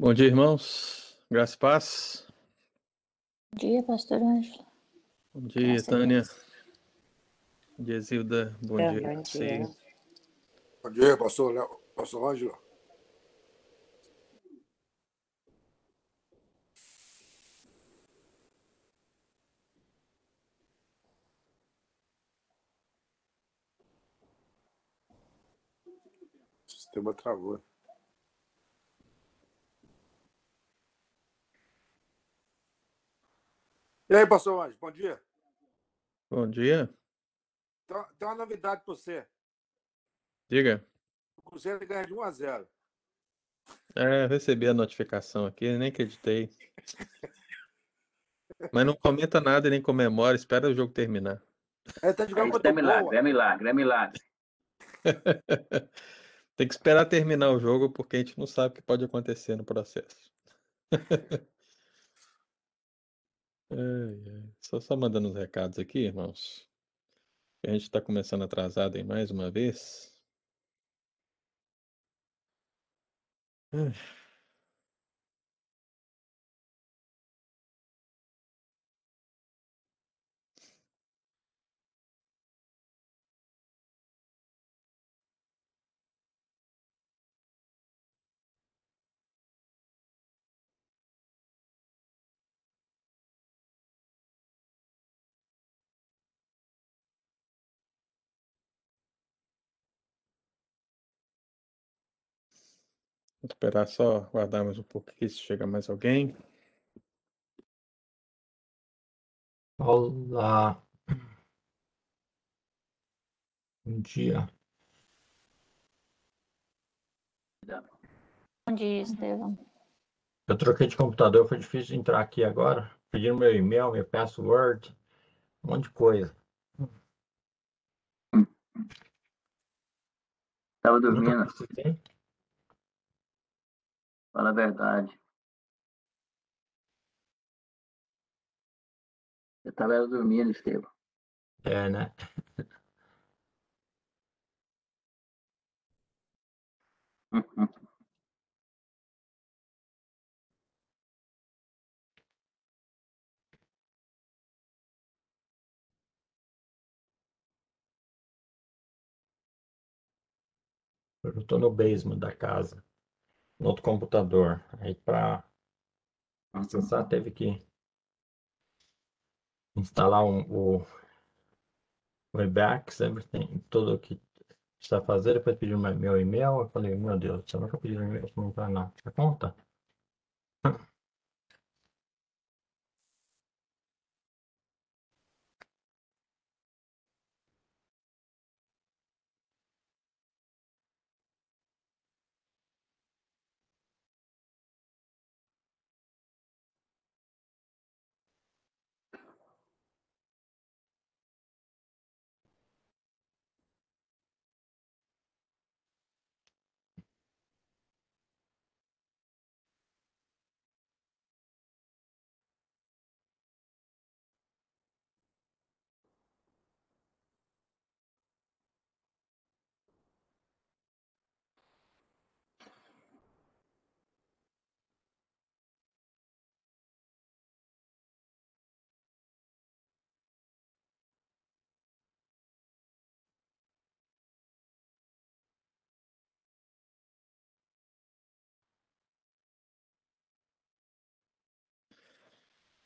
Bom dia, irmãos. Graça e paz. Bom dia, pastor Ângelo. Bom dia, Graças Tânia. Bom dia, Zilda. Bom Bom dia, dia. Cia. Bom dia, pastor Léo, pastor Ângelo. O sistema travou. E aí, pastor Ângelo, bom dia. Bom dia. Tem tem uma novidade para você. Diga. O Cruzeiro ganha de 1 a 0. É, recebi a notificação aqui, nem acreditei. Mas não comenta nada e nem comemora, espera o jogo terminar. É, tá jogando Isso contra é o milagre, é milagre, é milagre. Tem que esperar terminar o jogo porque a gente não sabe o que pode acontecer no processo. Só, só mandando uns recados aqui, irmãos. A gente está começando atrasado em mais uma vez. Vou esperar só guardar mais um pouco aqui se chega mais alguém. Olá. Bom dia. Bom dia, Estevão. Eu troquei de computador, foi difícil de entrar aqui agora. Pedindo meu e-mail, meu password, um monte de coisa. Tava dormindo. Fala a verdade. Eu tava era dormindo, Estevam. É, né? Eu tô no basement da casa, no outro computador. Aí para acessar teve que instalar um, o Webex, everything, tudo o que precisa fazer. Depois pediu meu e-mail. Eu falei, meu Deus, eu pedi meu e-mail para não entrar na na conta?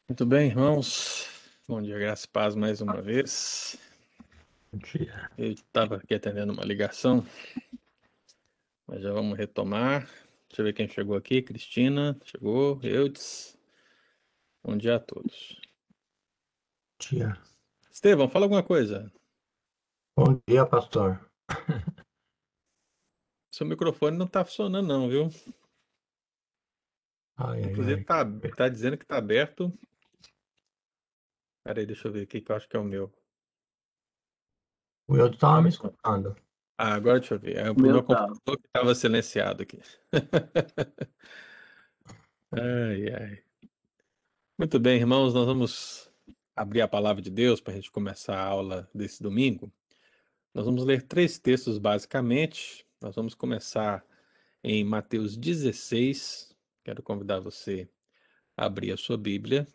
Muito bem, irmãos. Bom dia, graça e paz mais uma vez. Bom dia. Eu estava aqui atendendo uma ligação, mas já vamos retomar. Deixa eu ver quem chegou aqui. Cristina, chegou. Eudes. Bom dia a todos. Dia. Estevão, fala alguma coisa. Bom dia, pastor. Seu microfone não está funcionando, não, viu? Ai, Inclusive, ai. tá, dizendo que tá aberto. Peraí, deixa eu ver aqui, que eu acho que é o meu. O Eudo estava me escutando. Ah, agora deixa eu ver. É o Meu meu tá. computador que estava silenciado aqui. Ai, ai. Muito bem, irmãos, nós vamos abrir a palavra de Deus para a gente começar a aula desse domingo. Nós vamos ler três textos basicamente. Nós vamos começar em Mateus 16, Quero convidar você a abrir a sua Bíblia,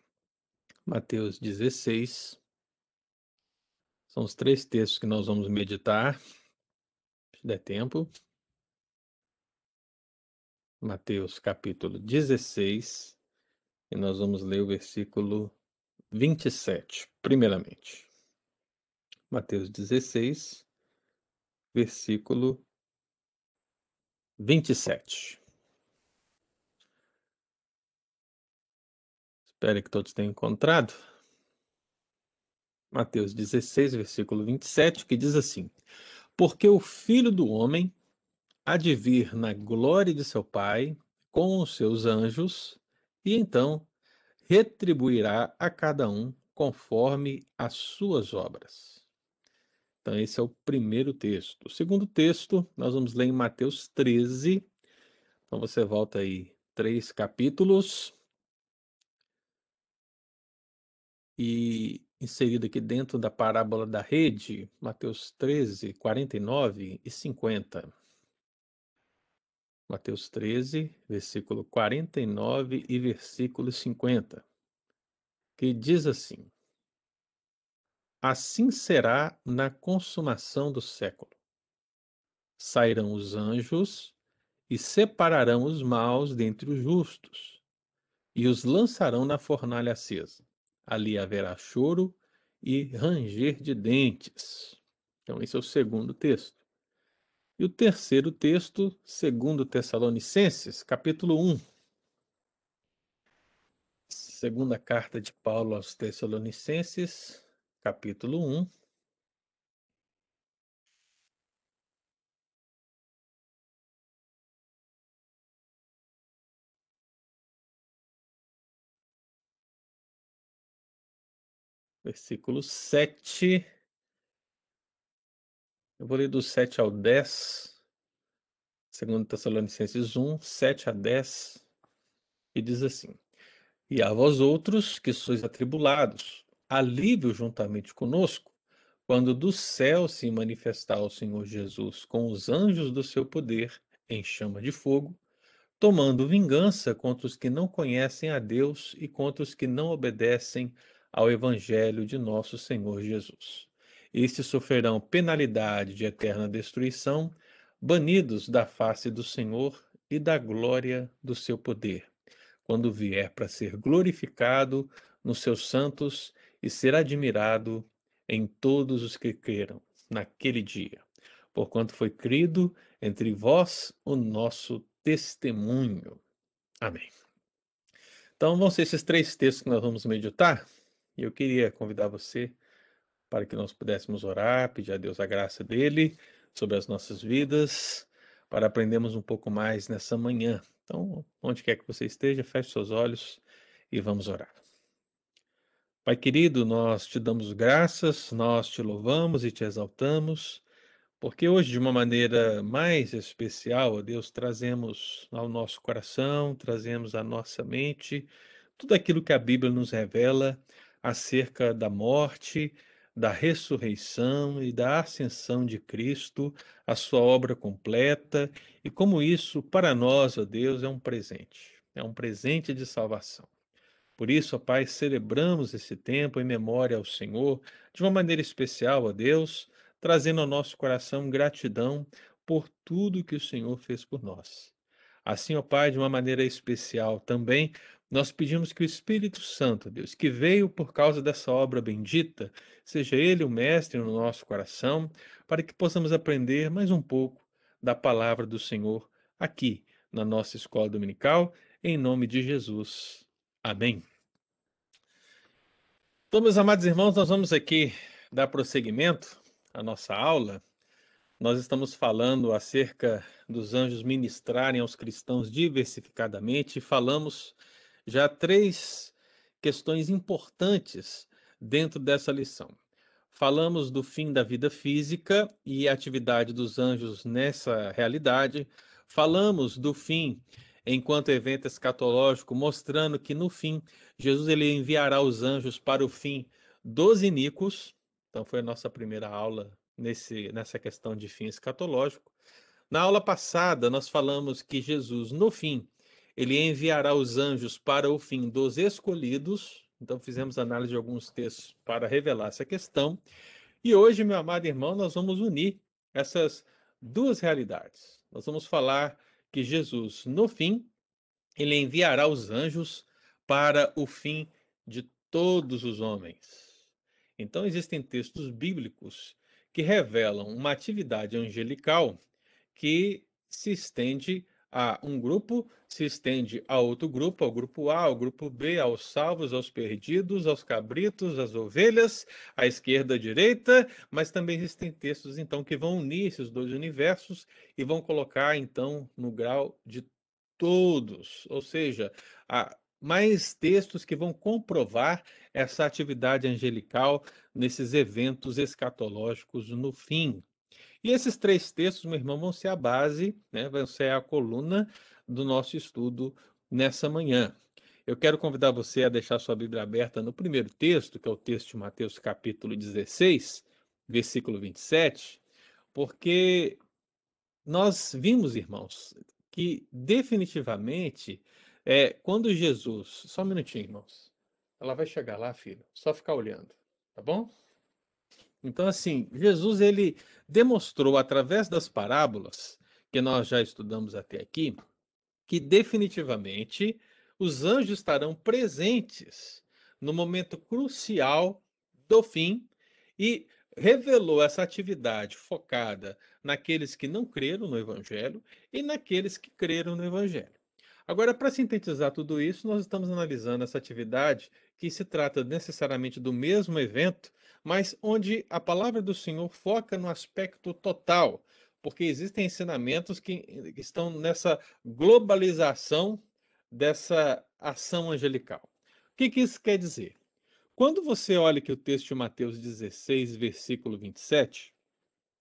Mateus 16. São os três textos que nós vamos meditar, se der tempo. Mateus capítulo 16, e nós vamos ler o versículo 27, primeiramente. Mateus 16, versículo 27. Espero que todos tenham encontrado. Mateus 16, versículo 27, que diz assim: Porque o filho do homem há de vir na glória de seu Pai com os seus anjos, e então retribuirá a cada um conforme as suas obras. Então, esse é o primeiro texto. O segundo texto, nós vamos ler em Mateus 13. Então, você volta aí três capítulos. E inserido aqui dentro da parábola da rede, Mateus 13, 49 e 50. Mateus 13, versículo 49 e versículo 50, que diz assim: Assim será na consumação do século. Sairão os anjos e separarão os maus dentre os justos, e os lançarão na fornalha acesa. Ali haverá choro e ranger de dentes. Então, esse é o segundo texto. E o terceiro texto, segundo Tessalonicenses, capítulo 1. Segunda carta de Paulo aos Tessalonicenses, capítulo 1. Versículo 7. Eu vou ler do 7 ao 10. Segundo Tessalonicenses 1, 7 a 10. E diz assim: E a vós outros que sois atribulados, alívio juntamente conosco, quando do céu se manifestar o Senhor Jesus com os anjos do seu poder em chama de fogo, tomando vingança contra os que não conhecem a Deus e contra os que não obedecem ao evangelho de nosso Senhor Jesus. Estes sofrerão penalidade de eterna destruição, banidos da face do Senhor e da glória do seu poder, quando vier para ser glorificado nos seus santos e ser admirado em todos os que creram naquele dia, porquanto foi crido entre vós o nosso testemunho. Amém. Então vão ser esses três textos que nós vamos meditar, e eu queria convidar você para que nós pudéssemos orar, pedir a Deus a graça dele sobre as nossas vidas, para aprendermos um pouco mais nessa manhã. Então, onde quer que você esteja, feche seus olhos e vamos orar. Pai querido, nós te damos graças, nós te louvamos e te exaltamos, porque hoje, de uma maneira mais especial, Deus, trazemos ao nosso coração, trazemos à nossa mente tudo aquilo que a Bíblia nos revela acerca da morte, da ressurreição e da ascensão de Cristo, a sua obra completa, e como isso, para nós, ó Deus, é um presente, é um presente de salvação. Por isso, ó Pai, celebramos esse tempo em memória ao Senhor, de uma maneira especial, ó Deus, trazendo ao nosso coração gratidão por tudo que o Senhor fez por nós. Assim, ó Pai, de uma maneira especial também, nós pedimos que o Espírito Santo, Deus, que veio por causa dessa obra bendita, seja ele o mestre no nosso coração, para que possamos aprender mais um pouco da palavra do Senhor aqui na nossa escola dominical, em nome de Jesus. Amém. Então, meus amados irmãos, nós vamos aqui dar prosseguimento à nossa aula. Nós estamos falando acerca dos anjos ministrarem aos cristãos diversificadamente e falamos já três questões importantes dentro dessa lição. Falamos do fim da vida física e a atividade dos anjos nessa realidade. Falamos do fim enquanto evento escatológico, mostrando que no fim Jesus ele enviará os anjos para o fim dos iníquos. Então foi a nossa primeira aula nesse, nessa questão de fim escatológico. Na aula passada nós falamos que Jesus no fim ele enviará os anjos para o fim dos escolhidos. Então, fizemos análise de alguns textos para revelar essa questão. E hoje, meu amado irmão, nós vamos unir essas duas realidades. Nós vamos falar que Jesus, no fim, ele enviará os anjos para o fim de todos os homens. Então, existem textos bíblicos que revelam uma atividade angelical que se estende a um grupo, se estende a outro grupo, ao grupo A, ao grupo B, aos salvos, aos perdidos, aos cabritos, às ovelhas, à esquerda, à direita, mas também existem textos então que vão unir esses dois universos e vão colocar então no grau de todos, ou seja, há mais textos que vão comprovar essa atividade angelical nesses eventos escatológicos no fim. E esses três textos, meu irmão, vão ser a base, né, vão ser a coluna do nosso estudo nessa manhã. Eu quero convidar você a deixar sua Bíblia aberta no primeiro texto, que é o texto de Mateus capítulo 16, versículo 27, porque nós vimos, irmãos, que definitivamente é quando Jesus, só um minutinho, irmãos. Ela vai chegar lá, filho. Só ficar olhando, tá bom? Então, assim, Jesus ele demonstrou através das parábolas que nós já estudamos até aqui, que definitivamente os anjos estarão presentes no momento crucial do fim e revelou essa atividade focada naqueles que não creram no evangelho e naqueles que creram no evangelho. Agora, para sintetizar tudo isso, nós estamos analisando essa atividade que se trata necessariamente do mesmo evento, mas onde a palavra do Senhor foca no aspecto total, porque existem ensinamentos que estão nessa globalização dessa ação angelical. O que, que isso quer dizer? Quando você olha que o texto de Mateus 16, versículo 27,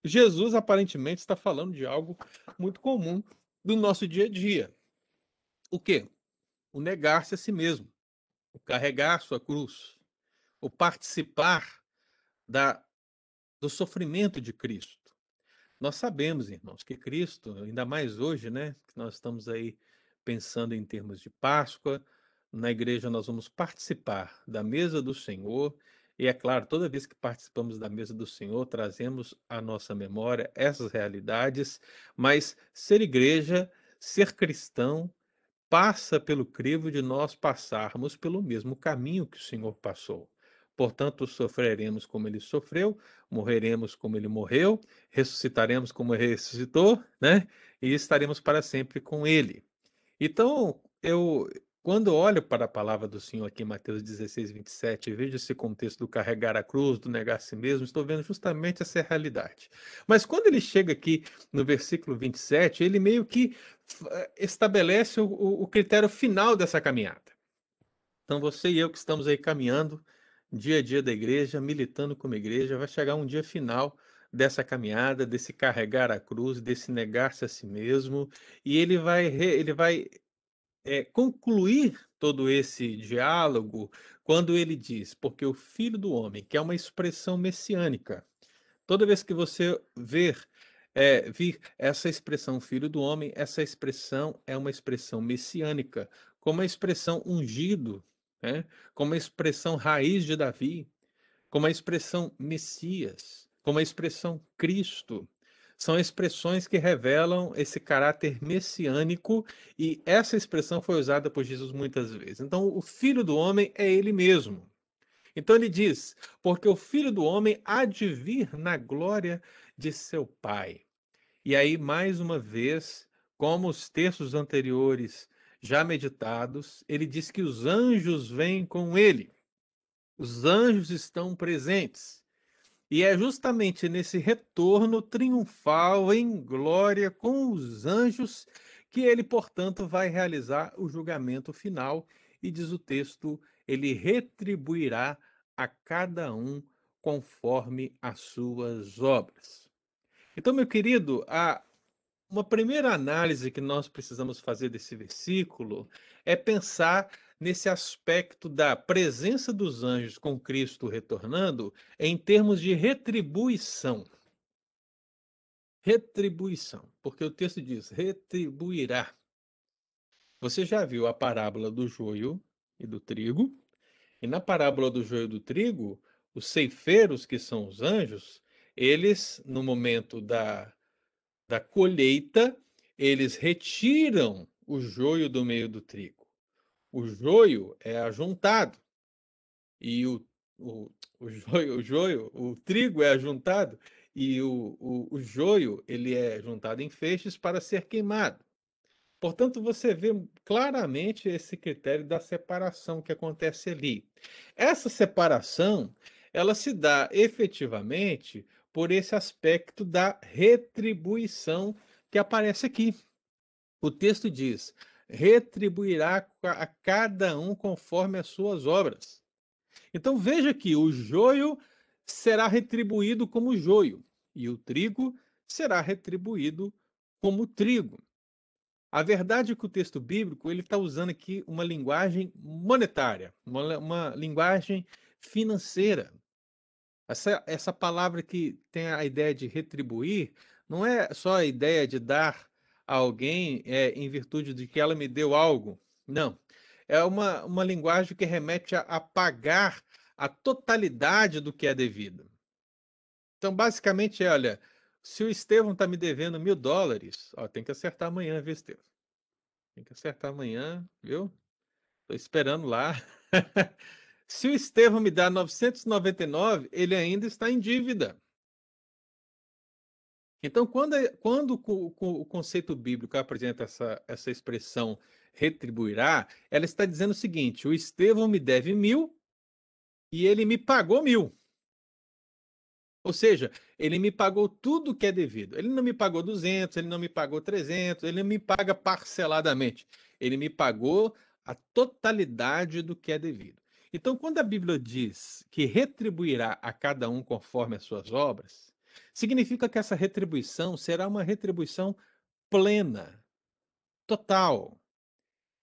Jesus aparentemente está falando de algo muito comum do nosso dia a dia. O quê? O negar-se a si mesmo, o carregar sua cruz, o participar da, do sofrimento de Cristo. Nós sabemos, irmãos, que Cristo, ainda mais hoje, né, que nós estamos aí pensando em termos de Páscoa, na igreja nós vamos participar da mesa do Senhor, e é claro, toda vez que participamos da mesa do Senhor, trazemos à nossa memória essas realidades, mas ser igreja, ser cristão, passa pelo crivo de nós passarmos pelo mesmo caminho que o Senhor passou. Portanto, sofreremos como ele sofreu, morreremos como ele morreu, ressuscitaremos como ele ressuscitou, né? E estaremos para sempre com ele. Então, eu quando olho para a palavra do Senhor aqui em Mateus 16, 27, e vejo esse contexto do carregar a cruz, do negar a si mesmo, estou vendo justamente essa realidade. Mas quando ele chega aqui no versículo 27, ele meio que eh, estabelece o, o critério final dessa caminhada. Então você e eu que estamos aí caminhando, dia a dia da igreja, militando como igreja, vai chegar um dia final dessa caminhada, desse carregar a cruz, desse negar-se a si mesmo, e ele vai, ele vai é, concluir todo esse diálogo quando ele diz, porque o Filho do Homem, que é uma expressão messiânica, toda vez que você ver, é, vir essa expressão Filho do Homem, essa expressão é uma expressão messiânica, como a expressão ungido, né? como a expressão raiz de Davi, como a expressão Messias, como a expressão Cristo são expressões que revelam esse caráter messiânico e essa expressão foi usada por Jesus muitas vezes. Então, o filho do homem é ele mesmo. Então ele diz: porque o filho do homem há de vir na glória de seu Pai. E aí, mais uma vez, como os textos anteriores já meditados, ele diz que os anjos vêm com ele. Os anjos estão presentes. E é justamente nesse retorno triunfal em glória com os anjos que ele, portanto, vai realizar o julgamento final. E diz o texto: ele retribuirá a cada um conforme as suas obras. Então, meu querido, a, uma primeira análise que nós precisamos fazer desse versículo é pensar nesse aspecto da presença dos anjos com Cristo retornando em termos de retribuição. Retribuição, porque o texto diz: retribuirá. Você já viu a parábola do joio e do trigo? E na parábola do joio e do trigo, os ceifeiros, que são os anjos, eles, no momento da, da colheita, eles retiram o joio do meio do trigo. O joio é ajuntado e o, o, o, joio, o joio, o trigo é ajuntado e o, o, o joio ele é juntado em feixes para ser queimado. Portanto, você vê claramente esse critério da separação que acontece ali. Essa separação, ela se dá efetivamente por esse aspecto da retribuição que aparece aqui. O texto diz: retribuirá a cada um conforme as suas obras. Então veja que o joio será retribuído como joio e o trigo será retribuído como trigo. A verdade é que o texto bíblico ele está usando aqui uma linguagem monetária, uma, uma linguagem financeira. Essa, essa palavra que tem a ideia de retribuir não é só a ideia de dar a alguém é, em virtude de que ela me deu algo. Não. É uma, uma linguagem que remete a, a pagar a totalidade do que é devido. Então, basicamente, é, olha, se o Estevão está me devendo mil dólares, ó, tem que acertar amanhã, viu, Estevão? Tem que acertar amanhã, viu? Estou esperando lá. se o Estevão me dá 999, ele ainda está em dívida. Então, quando, quando o, o, conceito bíblico apresenta essa, essa expressão retribuirá, ela está dizendo o seguinte: o Estevão me deve mil e ele me pagou mil. Ou seja, ele me pagou tudo que é devido. Ele não me pagou 200, ele não me pagou 300, ele não me paga parceladamente. Ele me pagou a totalidade do que é devido. Então, quando a Bíblia diz que retribuirá a cada um conforme as suas obras, significa que essa retribuição será uma retribuição plena, total.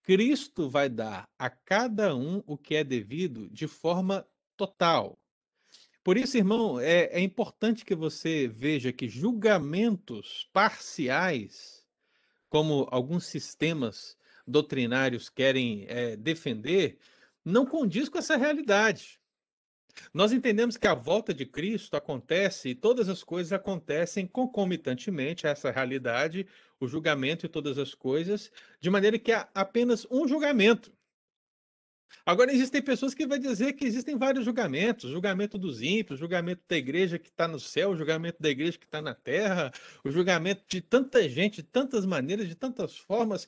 Cristo vai dar a cada um o que é devido de forma total. Por isso, irmão, é, é importante que você veja que julgamentos parciais, como alguns sistemas doutrinários querem é, defender, não condiz com essa realidade. Nós entendemos que a volta de Cristo acontece e todas as coisas acontecem concomitantemente a essa realidade, o julgamento e todas as coisas, de maneira que há apenas um julgamento. Agora, existem pessoas que vão dizer que existem vários julgamentos: julgamento dos ímpios, julgamento da igreja que está no céu, julgamento da igreja que está na terra, o julgamento de tanta gente, de tantas maneiras, de tantas formas,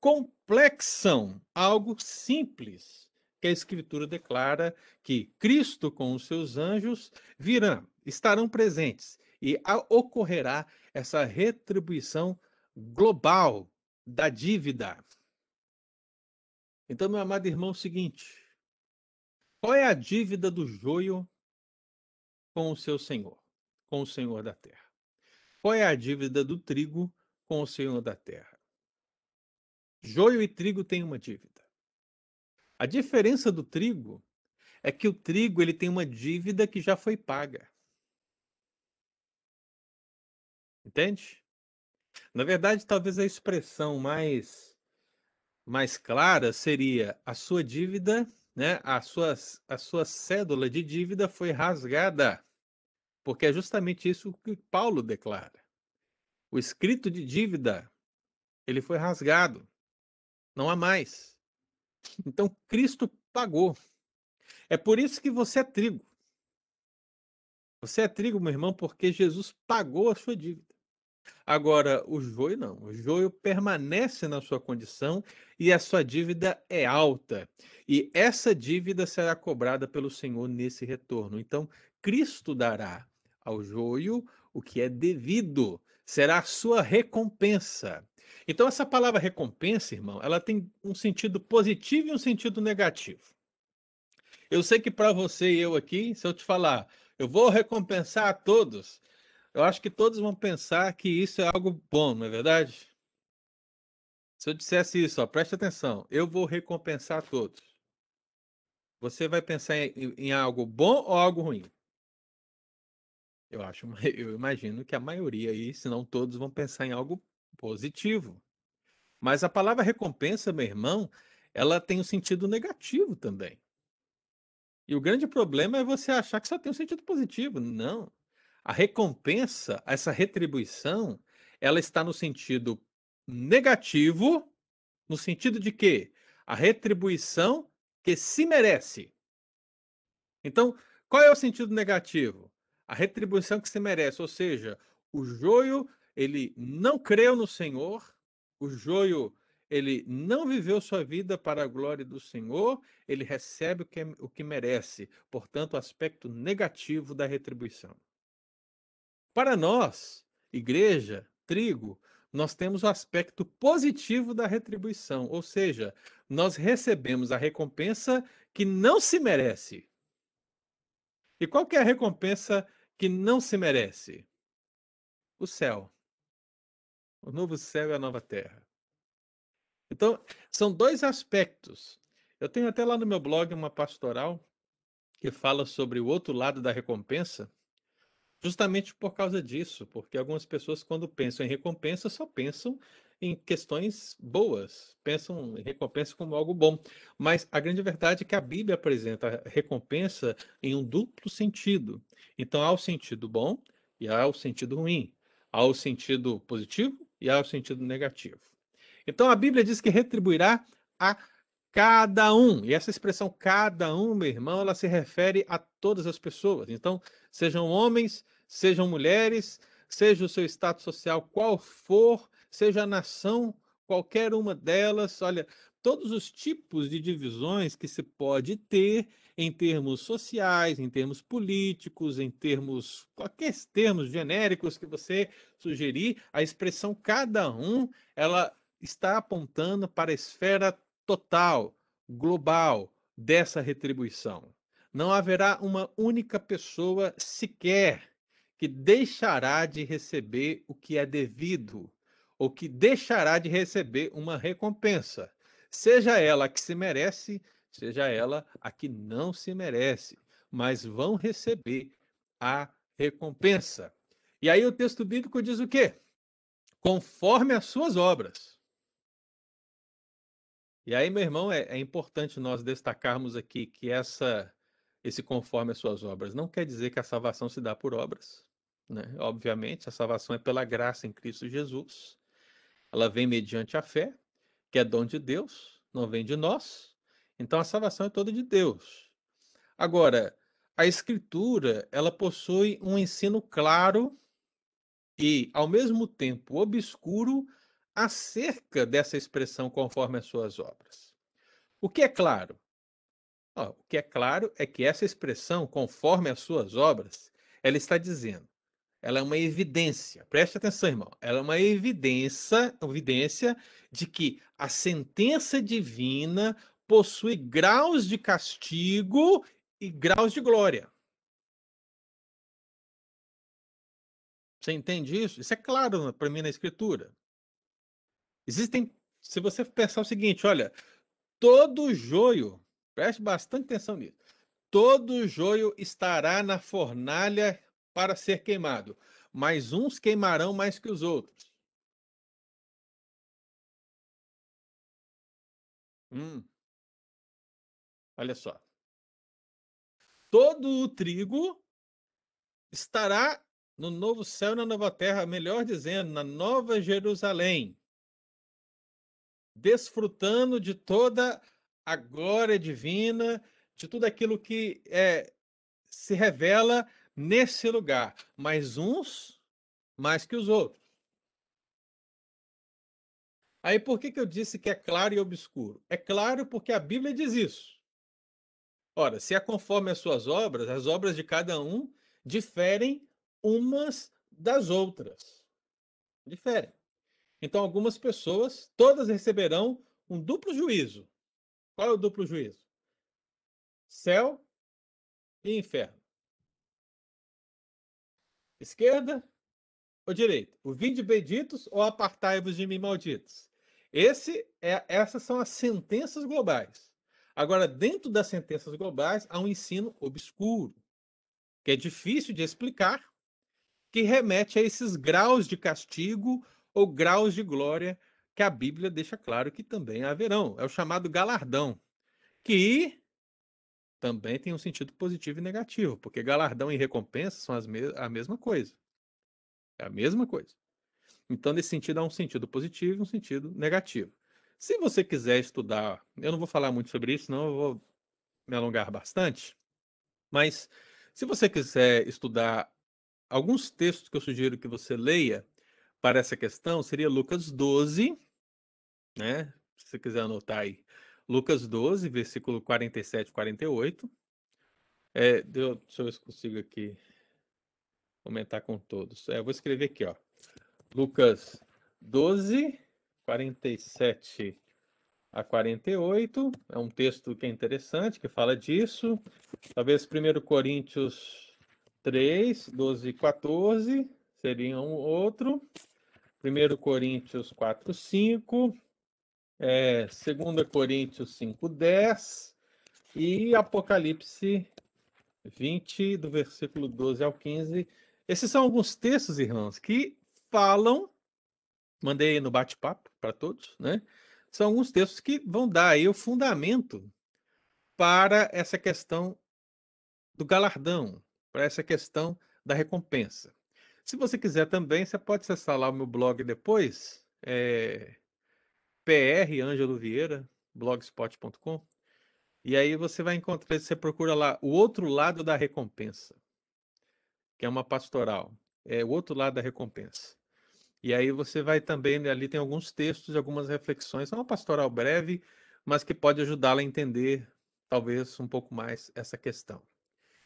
complexam algo simples, que a Escritura declara que Cristo com os seus anjos virão, estarão presentes e ocorrerá essa retribuição global da dívida. Então, meu amado irmão, é o seguinte: qual é a dívida do joio com o seu senhor, com o senhor da terra? Qual é a dívida do trigo com o senhor da terra? Joio e trigo têm uma dívida. A diferença do trigo é que o trigo ele tem uma dívida que já foi paga. Entende? Na verdade, talvez a expressão mais mais clara seria a sua dívida, né? A sua, a sua cédula de dívida foi rasgada. Porque é justamente isso que Paulo declara. O escrito de dívida, ele foi rasgado. Não há mais. Então Cristo pagou. É por isso que você é trigo. Você é trigo, meu irmão, porque Jesus pagou a sua dívida. Agora, o joio não. O joio permanece na sua condição e a sua dívida é alta. E essa dívida será cobrada pelo Senhor nesse retorno. Então, Cristo dará ao joio o que é devido, será a sua recompensa. Então, essa palavra recompensa, irmão, ela tem um sentido positivo e um sentido negativo. Eu sei que para você e eu aqui, se eu te falar, eu vou recompensar a todos, eu acho que todos vão pensar que isso é algo bom, não é verdade? Se eu dissesse isso, ó, preste atenção, eu vou recompensar todos. Você vai pensar em, em algo bom ou algo ruim? Eu acho, eu imagino que a maioria aí, se não todos, vão pensar em algo positivo. Mas a palavra recompensa, meu irmão, ela tem um sentido negativo também. E o grande problema é você achar que só tem um sentido positivo. Não. A recompensa, essa retribuição, ela está no sentido negativo, no sentido de que a retribuição que se merece. Então, qual é o sentido negativo? A retribuição que se merece, ou seja, o joio, ele não creu no Senhor, o joio, ele não viveu sua vida para a glória do Senhor, ele recebe o que, o que merece. Portanto, o aspecto negativo da retribuição. Para nós, igreja, trigo, nós temos o aspecto positivo da retribuição, ou seja, nós recebemos a recompensa que não se merece. E qual que é a recompensa que não se merece? O céu. O novo céu e a nova terra. Então, são dois aspectos. Eu tenho até lá no meu blog uma pastoral que fala sobre o outro lado da recompensa, justamente por causa disso, porque algumas pessoas, quando pensam em recompensa, só pensam em questões boas, pensam em recompensa como algo bom. Mas a grande verdade é que a Bíblia apresenta a recompensa em um duplo sentido. Então, há o sentido bom e há o sentido ruim. Há o sentido positivo e há o sentido negativo. Então, a Bíblia diz que retribuirá a cada um. E essa expressão cada um, meu irmão, ela se refere a todas as pessoas. Então, sejam homens, sejam mulheres, seja o seu status social qual for, seja a nação, qualquer uma delas, olha, todos os tipos de divisões que se pode ter em termos sociais, em termos políticos, em termos qualquer termos genéricos que você sugerir, a expressão cada um, ela está apontando para a esfera total, global dessa retribuição. Não haverá uma única pessoa sequer que deixará de receber o que é devido, ou que deixará de receber uma recompensa, seja ela a que se merece, seja ela a que não se merece, mas vão receber a recompensa. E aí o texto bíblico diz o quê? Conforme as suas obras. E aí, meu irmão, é, é importante nós destacarmos aqui que essa esse conforme as suas obras não quer dizer que a salvação se dá por obras. Né? Obviamente, a salvação é pela graça em Cristo Jesus. Ela vem mediante a fé, que é dom de Deus, não vem de nós. Então, a salvação é toda de Deus. Agora, a Escritura, ela possui um ensino claro e, ao mesmo tempo, obscuro acerca dessa expressão conforme as suas obras. O que é claro? o que é claro é que essa expressão, conforme as suas obras, ela está dizendo, ela é uma evidência, preste atenção, irmão, ela é uma evidência, evidência de que a sentença divina possui graus de castigo e graus de glória. Você entende isso? Isso é claro para mim na escritura. Existem, se você pensar o seguinte, olha, todo joio Preste bastante atenção nisso. Todo joio estará na fornalha para ser queimado, mas uns queimarão mais que os outros. Hum. Olha só. Todo o trigo estará no novo céu e na nova terra, melhor dizendo, na nova Jerusalém, desfrutando de toda a glória divina, de tudo aquilo que é, se revela nesse lugar, mas uns mais que os outros. Aí por que, que eu disse que é claro e obscuro? É claro porque a Bíblia diz isso. Ora, se é conforme as suas obras, as obras de cada um diferem umas das outras. Diferem. Então, algumas pessoas, todas receberão um duplo juízo. Qual é o duplo juízo? Céu e inferno. Esquerda ou direita? O vinde benditos ou apartai-vos de mim malditos? Esse é, essas são as sentenças globais. Agora, dentro das sentenças globais, há um ensino obscuro, que é difícil de explicar, que remete a esses graus de castigo ou graus de glória que a Bíblia deixa claro que também haverão. É o chamado galardão, que também tem um sentido positivo e negativo, porque galardão e recompensa são as me a mesma coisa. É a mesma coisa. Então, nesse sentido, há um sentido positivo e um sentido negativo. Se você quiser estudar, eu não vou falar muito sobre isso, não, eu vou me alongar bastante, mas se você quiser estudar alguns textos que eu sugiro que você leia para essa questão, seria Lucas 12, né? Se você quiser anotar aí. Lucas 12, versículo 47 e 48. É, deixa eu ver se consigo aqui comentar com todos. É, eu vou escrever aqui, ó. Lucas 12, 47 a 48. É um texto que é interessante, que fala disso. Talvez 1 Coríntios 3, 12 e 14 seria um outro. 1 Coríntios 4, 5. É, 2 Coríntios 5, 10. E Apocalipse 20, do versículo 12 ao 15. Esses são alguns textos, irmãos, que falam mandei no bate-papo para todos, né? São alguns textos que vão dar aí o fundamento para essa questão do galardão, para essa questão da recompensa. Se você quiser também, você pode acessar lá o meu blog depois, é PR Ângelo Vieira, blogspot.com. E aí você vai encontrar, você procura lá o outro lado da recompensa, que é uma pastoral. É o outro lado da recompensa. E aí você vai também, né, ali tem alguns textos, algumas reflexões, é uma pastoral breve, mas que pode ajudá-la a entender talvez um pouco mais essa questão.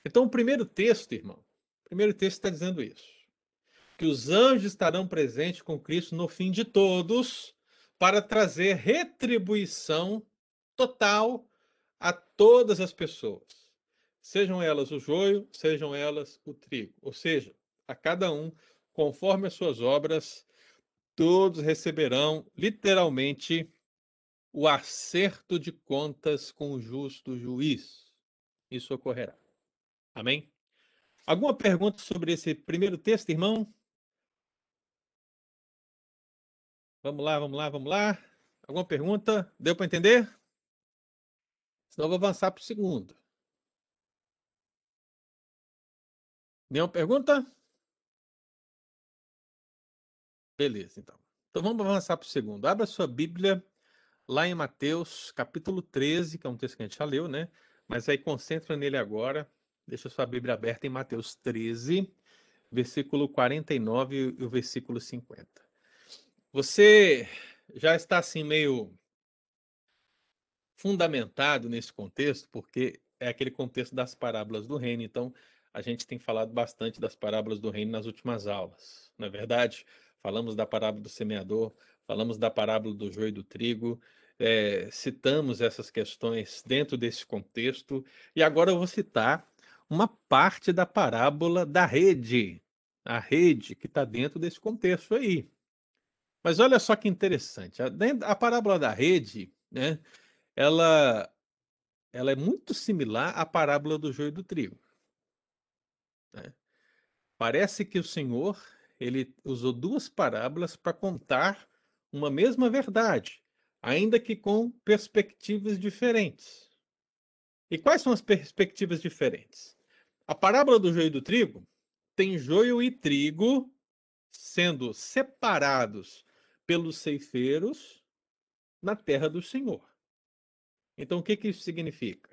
Então, o primeiro texto, irmão, o primeiro texto está dizendo isso: que os anjos estarão presentes com Cristo no fim de todos, para trazer retribuição total a todas as pessoas, sejam elas o joio, sejam elas o trigo, ou seja, a cada um conforme as suas obras todos receberão literalmente o acerto de contas com o justo juiz. Isso ocorrerá. Amém? Alguma pergunta sobre esse primeiro texto, irmão? Vamos lá, vamos lá, vamos lá. Alguma pergunta? Deu para entender? Senão eu vou avançar para o segundo. Nenhuma pergunta? Beleza, então. Então vamos avançar para o segundo. Abra sua Bíblia lá em Mateus, capítulo 13, que é um texto que a gente já leu, né? Mas aí concentra nele agora. Deixa sua Bíblia aberta em Mateus 13, versículo 49 e o versículo 50. Você já está assim meio fundamentado nesse contexto, porque é aquele contexto das parábolas do reino. Então, a gente tem falado bastante das parábolas do reino nas últimas aulas, não é verdade? falamos da parábola do semeador, falamos da parábola do joio e do trigo, é, citamos essas questões dentro desse contexto, e agora eu vou citar uma parte da parábola da rede, a rede que está dentro desse contexto aí. Mas olha só que interessante, a, a parábola da rede, né, ela, ela é muito similar à parábola do joio do trigo. Né? Parece que o Senhor ele usou duas parábolas para contar uma mesma verdade, ainda que com perspectivas diferentes. E quais são as perspectivas diferentes? A parábola do joio e do trigo tem joio e trigo sendo separados pelos ceifeiros na terra do Senhor. Então, o que, que isso significa?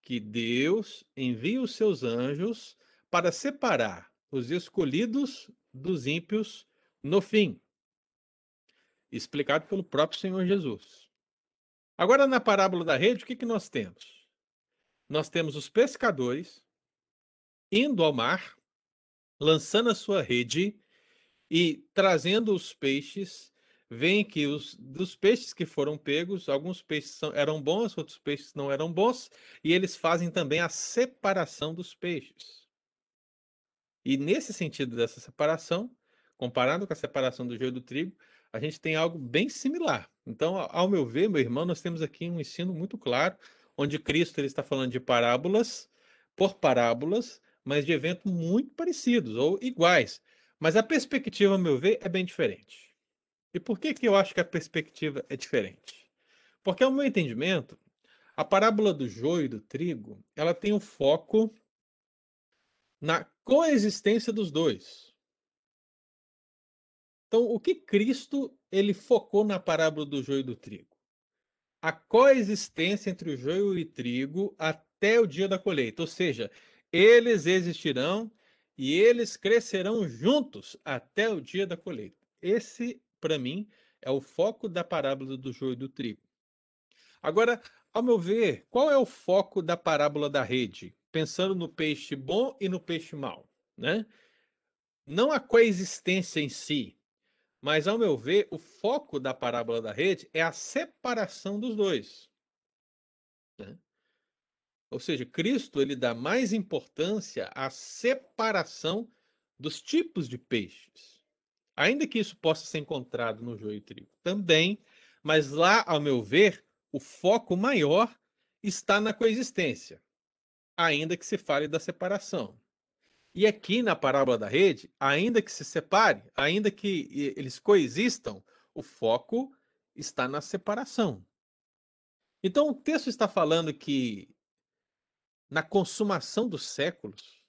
Que Deus envia os seus anjos para separar os escolhidos dos ímpios no fim. Explicado pelo próprio Senhor Jesus. Agora, na parábola da rede, o que, que nós temos? Nós temos os pescadores indo ao mar, lançando a sua rede e trazendo os peixes. Vem que os dos peixes que foram pegos, alguns peixes são, eram bons, outros peixes não eram bons, e eles fazem também a separação dos peixes. E nesse sentido dessa separação, comparado com a separação do joio do trigo, a gente tem algo bem similar. Então, ao meu ver, meu irmão, nós temos aqui um ensino muito claro, onde Cristo ele está falando de parábolas por parábolas, mas de eventos muito parecidos ou iguais. Mas a perspectiva, ao meu ver, é bem diferente. E por que, que eu acho que a perspectiva é diferente? Porque, ao meu entendimento, a parábola do joio e do trigo, ela tem o foco na coexistência dos dois. Então, o que Cristo ele focou na parábola do joio e do trigo? A coexistência entre o joio e o trigo até o dia da colheita, ou seja, eles existirão e eles crescerão juntos até o dia da colheita. Esse, para mim, é o foco da parábola do joio e do trigo. Agora, ao meu ver, qual é o foco da parábola da rede? Pensando no peixe bom e no peixe mau, né? Não a coexistência em si, mas ao meu ver, o foco da parábola da rede é a separação dos dois. Né? Ou seja, Cristo ele dá mais importância à separação dos tipos de peixes. Ainda que isso possa ser encontrado no joio e trigo também, mas lá, ao meu ver, o foco maior está na coexistência, ainda que se fale da separação. E aqui na parábola da rede, ainda que se separe, ainda que eles coexistam, o foco está na separação. Então o texto está falando que na consumação dos séculos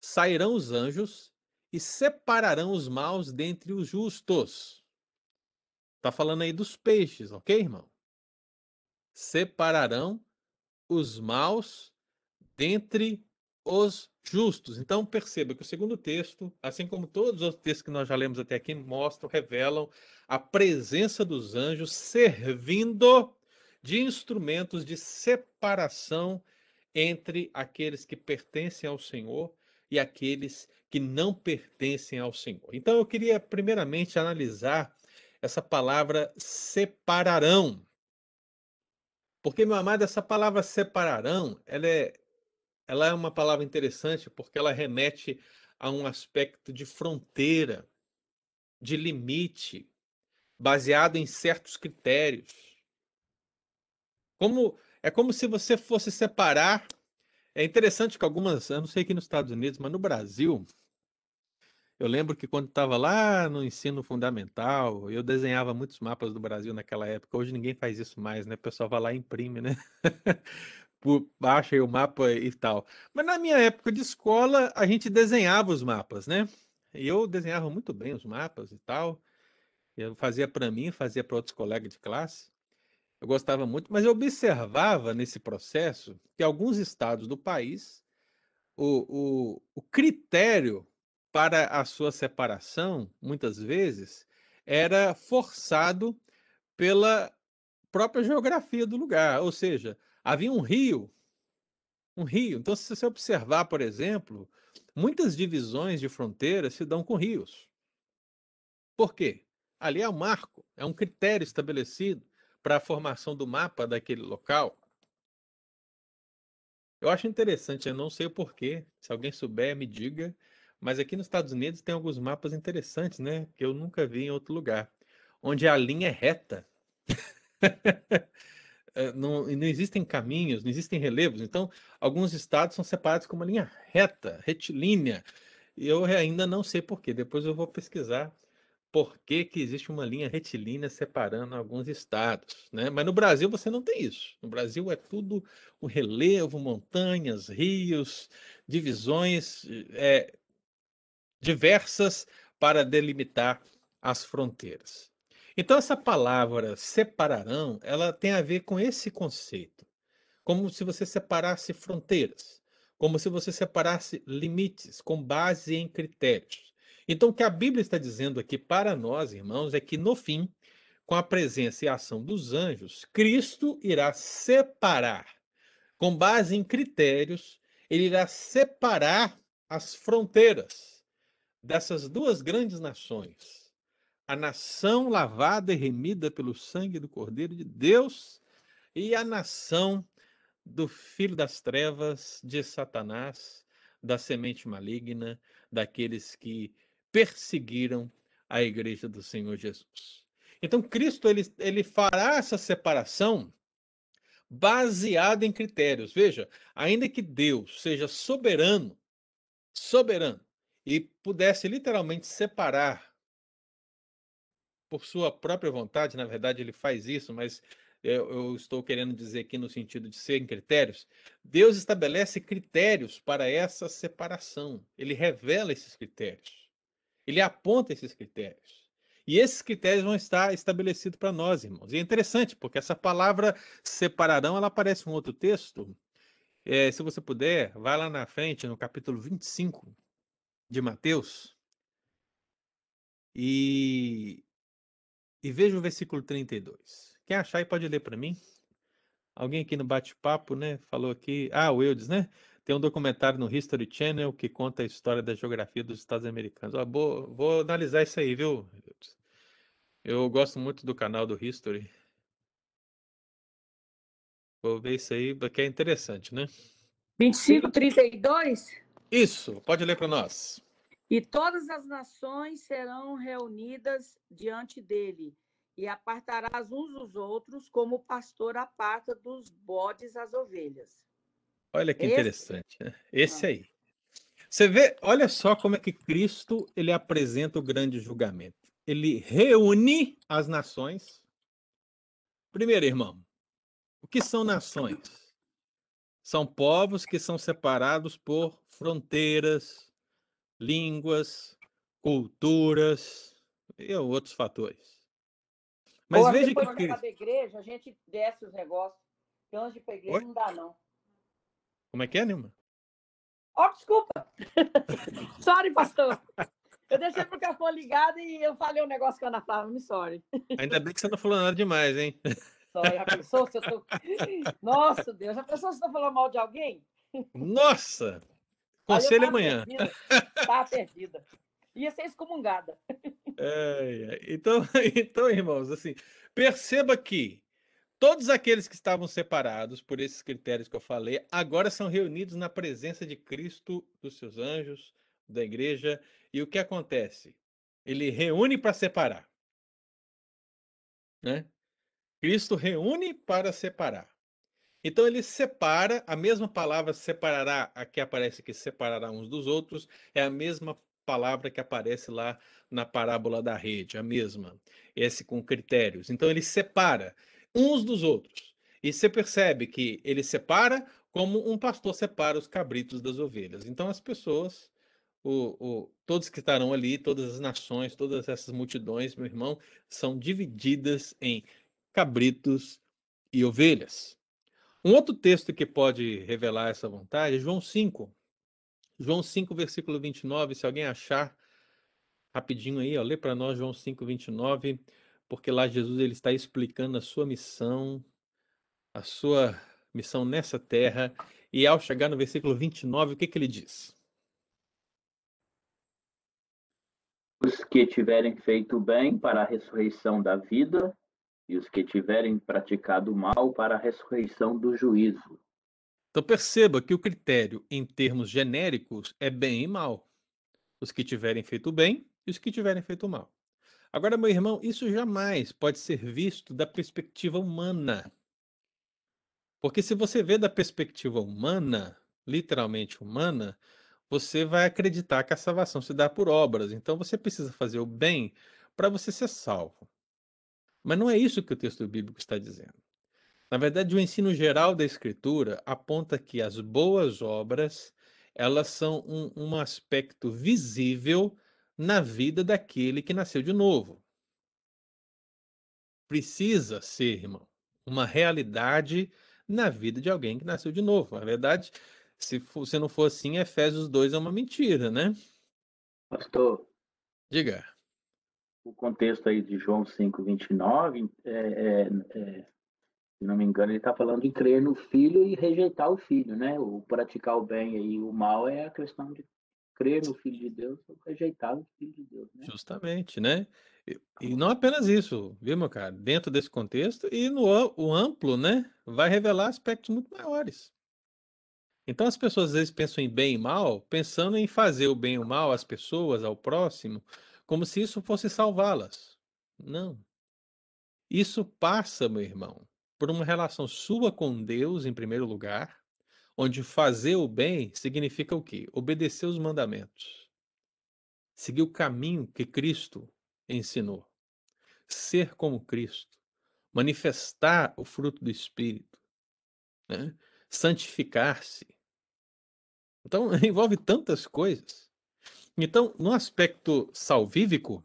sairão os anjos e separarão os maus dentre os justos. Está falando aí dos peixes, ok, irmão? separarão os maus dentre os justos. Então perceba que o segundo texto, assim como todos os textos que nós já lemos até aqui, mostram, revelam a presença dos anjos servindo de instrumentos de separação entre aqueles que pertencem ao Senhor e aqueles que não pertencem ao Senhor. Então eu queria primeiramente analisar essa palavra separarão. Porque, meu amado, essa palavra separarão, ela é, ela é uma palavra interessante porque ela remete a um aspecto de fronteira, de limite, baseado em certos critérios. Como é como se você fosse separar. É interessante que algumas, eu não sei aqui nos Estados Unidos, mas no Brasil, eu lembro que quando estava lá no ensino fundamental, eu desenhava muitos mapas do Brasil naquela época. Hoje ninguém faz isso mais, né? O pessoal vai lá e imprime, né? Baixa aí o mapa e tal. Mas na minha época de escola, a gente desenhava os mapas, né? E eu desenhava muito bem os mapas e tal. Eu fazia para mim, fazia para outros colegas de classe. Eu gostava muito, mas eu observava nesse processo que alguns estados do país, o, o, o critério para a sua separação, muitas vezes, era forçado pela própria geografia do lugar. Ou seja, havia um rio, um rio. Então, se você observar, por exemplo, muitas divisões de fronteiras se dão com rios. Por quê? Ali é um marco, é um critério estabelecido para a formação do mapa daquele local. Eu acho interessante, eu não sei o porquê. Se alguém souber, me diga. Mas aqui nos Estados Unidos tem alguns mapas interessantes, né? Que eu nunca vi em outro lugar. Onde a linha é reta. É, não, não existem caminhos, não existem relevos. Então, alguns estados são separados com uma linha reta, retilínea. Eu ainda não sei porquê. Depois eu vou pesquisar por que, que existe uma linha retilínea separando alguns estados. Né? Mas no Brasil você não tem isso. No Brasil é tudo o relevo, montanhas, rios, divisões. É, diversas para delimitar as fronteiras. Então essa palavra separarão, ela tem a ver com esse conceito, como se você separasse fronteiras, como se você separasse limites com base em critérios. Então o que a Bíblia está dizendo aqui para nós, irmãos, é que no fim, com a presença e a ação dos anjos, Cristo irá separar, com base em critérios, ele irá separar as fronteiras dessas duas grandes nações, a nação lavada e remida pelo sangue do Cordeiro de Deus e a nação do filho das trevas, de Satanás, da semente maligna, daqueles que perseguiram a igreja do Senhor Jesus. Então Cristo ele, ele fará essa separação baseada em critérios. Veja, ainda que Deus seja soberano, soberano, e pudesse literalmente separar por sua própria vontade, na verdade ele faz isso, mas eu, eu estou querendo dizer aqui no sentido de serem critérios, Deus estabelece critérios para essa separação. Ele revela esses critérios. Ele aponta esses critérios. E esses critérios vão estar estabelecidos para nós, irmãos. E é interessante, porque essa palavra separarão, ela aparece em um outro texto. É, se você puder, vai lá na frente, no capítulo 25 de Mateus. E, e veja o versículo 32. Quem achar aí pode ler para mim. Alguém aqui no bate-papo, né? Falou aqui. Ah, o Eudes, né? Tem um documentário no History Channel que conta a história da geografia dos Estados Americanos. Ah, vou, vou analisar isso aí, viu? Eu gosto muito do canal do History. Vou ver isso aí, porque é interessante, né? 25, 32. Isso, pode ler para nós. E todas as nações serão reunidas diante dele, e apartarás uns dos outros, como o pastor aparta dos bodes as ovelhas. Olha que Esse? interessante, né? Esse Ah. aí. Você vê, olha só como é que Cristo ele apresenta o grande julgamento. Ele reúne as nações. Primeiro, irmão, o que são nações? São povos que são separados por fronteiras, línguas, culturas e outros fatores. Mas Ou veja que Cristo. cada igreja, a gente desce os negócios. Antes de igreja Oi? não dá, não. Como é que é, Nilma? Ó, desculpa. sorry, pastor. Eu deixei o microfone ligado e eu falei um negócio com a Ana Flávia, me sorry. Ainda bem que você não falou nada demais, hein? Sorry, já pensou se eu tô... Nossa, Deus, já pensou se eu tô falando mal de alguém? Nossa! Conselho amanhã. Perdida. Tava perdida. Ia ser excomungada. Ai. Então, então, irmãos, assim, perceba que todos aqueles que estavam separados por esses critérios que eu falei, agora são reunidos na presença de Cristo, dos seus anjos, da igreja. E o que acontece? Ele reúne para separar. Né? Cristo reúne para separar. Então ele separa, a mesma palavra separará, a que aparece aqui, separará uns dos outros, é a mesma palavra que aparece lá na parábola da rede, a mesma, esse com critérios. Então ele separa uns dos outros. E você percebe que ele separa como um pastor separa os cabritos das ovelhas. Então as pessoas, o, o, todos que estarão ali, todas as nações, todas essas multidões, meu irmão, são divididas em cabritos e ovelhas. Um outro texto que pode revelar essa vontade é João 5. João 5, versículo 29. Se alguém achar rapidinho aí, ó, lê para nós João 5, 29, porque lá Jesus ele está explicando a sua missão, a sua missão nessa terra. E ao chegar no versículo 29, o que, que ele diz? Os que tiverem feito bem para a ressurreição da vida, e os que tiverem praticado mal para a ressurreição do juízo. Então perceba que o critério em termos genéricos é bem e mal. Os que tiverem feito bem e os que tiverem feito mal. Agora, meu irmão, isso jamais pode ser visto da perspectiva humana. Porque se você vê da perspectiva humana, literalmente humana, você vai acreditar que a salvação se dá por obras. Então você precisa fazer o bem para você ser salvo. Mas não é isso que o texto bíblico está dizendo. Na verdade, o ensino geral da Escritura aponta que as boas obras elas são um, um aspecto visível na vida daquele que nasceu de novo. Precisa ser, irmão, uma realidade na vida de alguém que nasceu de novo. Na verdade, se, for, se não for assim, Efésios 2 é uma mentira, né? Pastor, Diga. o contexto aí de João 5, 29, é, é, é, se não me engano, ele está falando de crer no filho e rejeitar o filho, né? O praticar o bem e o mal é a questão de crer no filho de Deus ou rejeitar o filho de Deus, né? Justamente, né? E, e não apenas isso, viu, meu cara? Dentro desse contexto e no o amplo, né? Vai revelar aspectos muito maiores. Então as pessoas às vezes pensam em bem e mal, pensando em fazer o bem e o mal às pessoas, ao próximo, como se isso fosse salvá-las. Não. Isso passa, meu irmão, por uma relação sua com Deus, em primeiro lugar, onde fazer o bem significa o quê? Obedecer os mandamentos. Seguir o caminho que Cristo ensinou. ser como Cristo, manifestar o fruto do Espírito, né? santificar-se. Então, envolve tantas coisas. Então, no aspecto salvífico,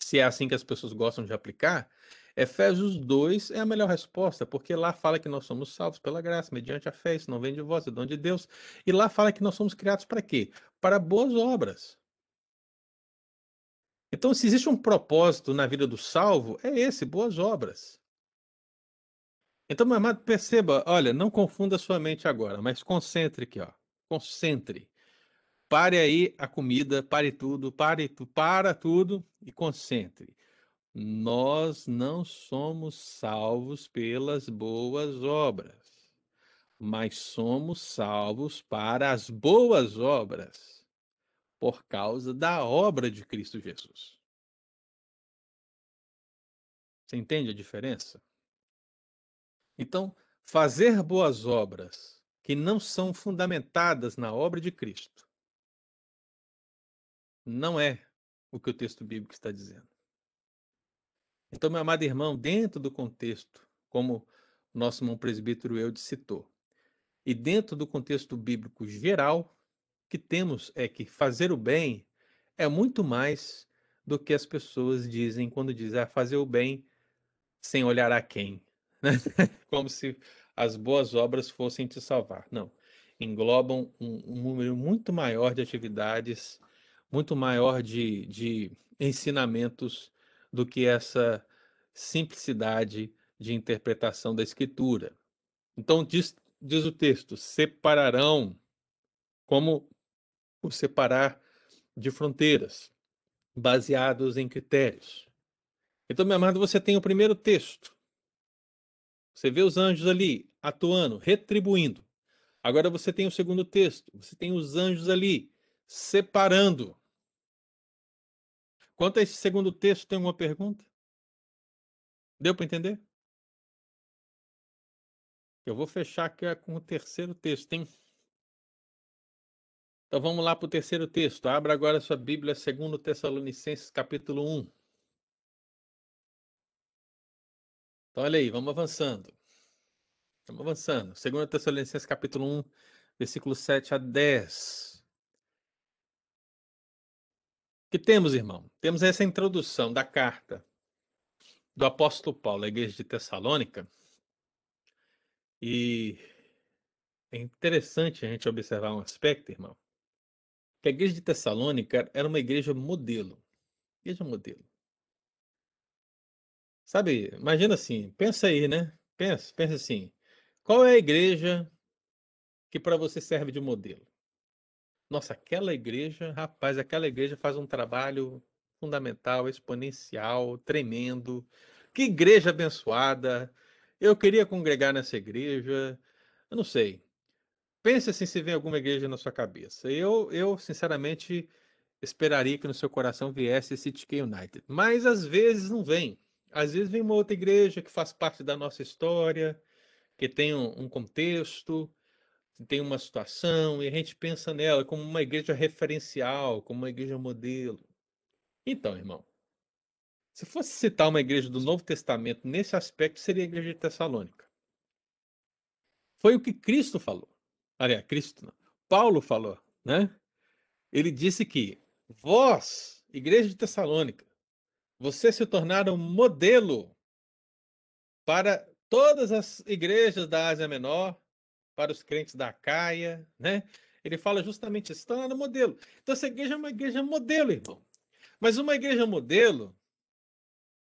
se é assim que as pessoas gostam de aplicar, Efésios 2 é a melhor resposta, porque lá fala que nós somos salvos pela graça, mediante a fé, isso não vem de vós, é dom de Deus. E lá fala que nós somos criados para quê? Para boas obras. Então, se existe um propósito na vida do salvo, é esse, boas obras. Então, meu amado, perceba, olha, não confunda sua mente agora, mas concentre aqui, ó. Concentre. Pare aí a comida, pare tudo, pare tu, para tudo e concentre. Nós não somos salvos pelas boas obras, mas somos salvos para as boas obras, por causa da obra de Cristo Jesus. Você entende a diferença? Então, fazer boas obras que não são fundamentadas na obra de Cristo não é o que o texto bíblico está dizendo. Então, meu amado irmão, dentro do contexto, como o nosso irmão presbítero Eudes citou, e dentro do contexto bíblico geral, que temos é que fazer o bem é muito mais do que as pessoas dizem quando dizem ah, fazer o bem sem olhar a quem. Né? Como se as boas obras fossem te salvar. Não. Englobam um, um número muito maior de atividades, muito maior de, de ensinamentos do que essa simplicidade de interpretação da Escritura. Então, diz, diz o texto: separarão, como o separar de fronteiras, baseados em critérios. Então, meu amado, você tem o primeiro texto. Você vê os anjos ali atuando, retribuindo. Agora você tem o segundo texto. Você tem os anjos ali separando. Quanto a esse segundo texto, tem uma pergunta? Deu para entender? Eu vou fechar aqui com o terceiro texto, hein? Então vamos lá para o terceiro texto. Abra agora sua Bíblia, segundo Tessalonicenses, capítulo 1. Então olha aí, vamos avançando. Vamos avançando. Segundo Tessalonicenses, capítulo 1, versículo 7 a 10. Que temos, irmão? Temos essa introdução da carta do apóstolo Paulo à igreja de Tessalônica. E é interessante a gente observar um aspecto, irmão, que a igreja de Tessalônica era uma igreja modelo. Igreja modelo. Sabe, imagina assim, pensa aí, né? Pensa, pensa assim. Qual é a igreja que para você serve de modelo? Nossa, aquela igreja, rapaz, aquela igreja faz um trabalho fundamental, exponencial, tremendo. Que igreja abençoada. Eu queria congregar nessa igreja. Eu não sei. Pense assim se vem alguma igreja na sua cabeça. Eu, eu sinceramente, esperaria que no seu coração viesse esse TK United. Mas às vezes não vem. Às vezes vem uma outra igreja que faz parte da nossa história, que tem um, um contexto, tem uma situação e a gente pensa nela como uma igreja referencial, como uma igreja modelo. Então, irmão, se fosse citar uma igreja do Novo Testamento nesse aspecto, seria a igreja de Tessalônica. Foi o que Cristo falou. Aliás, Cristo não. Paulo falou, né? Ele disse que vós, igreja de Tessalônica, vocês se tornaram modelo para todas as igrejas da Ásia Menor, para os crentes da Caia, né? Ele fala justamente isso, está lá no modelo. Então, essa igreja é uma igreja modelo, irmão. Mas uma igreja modelo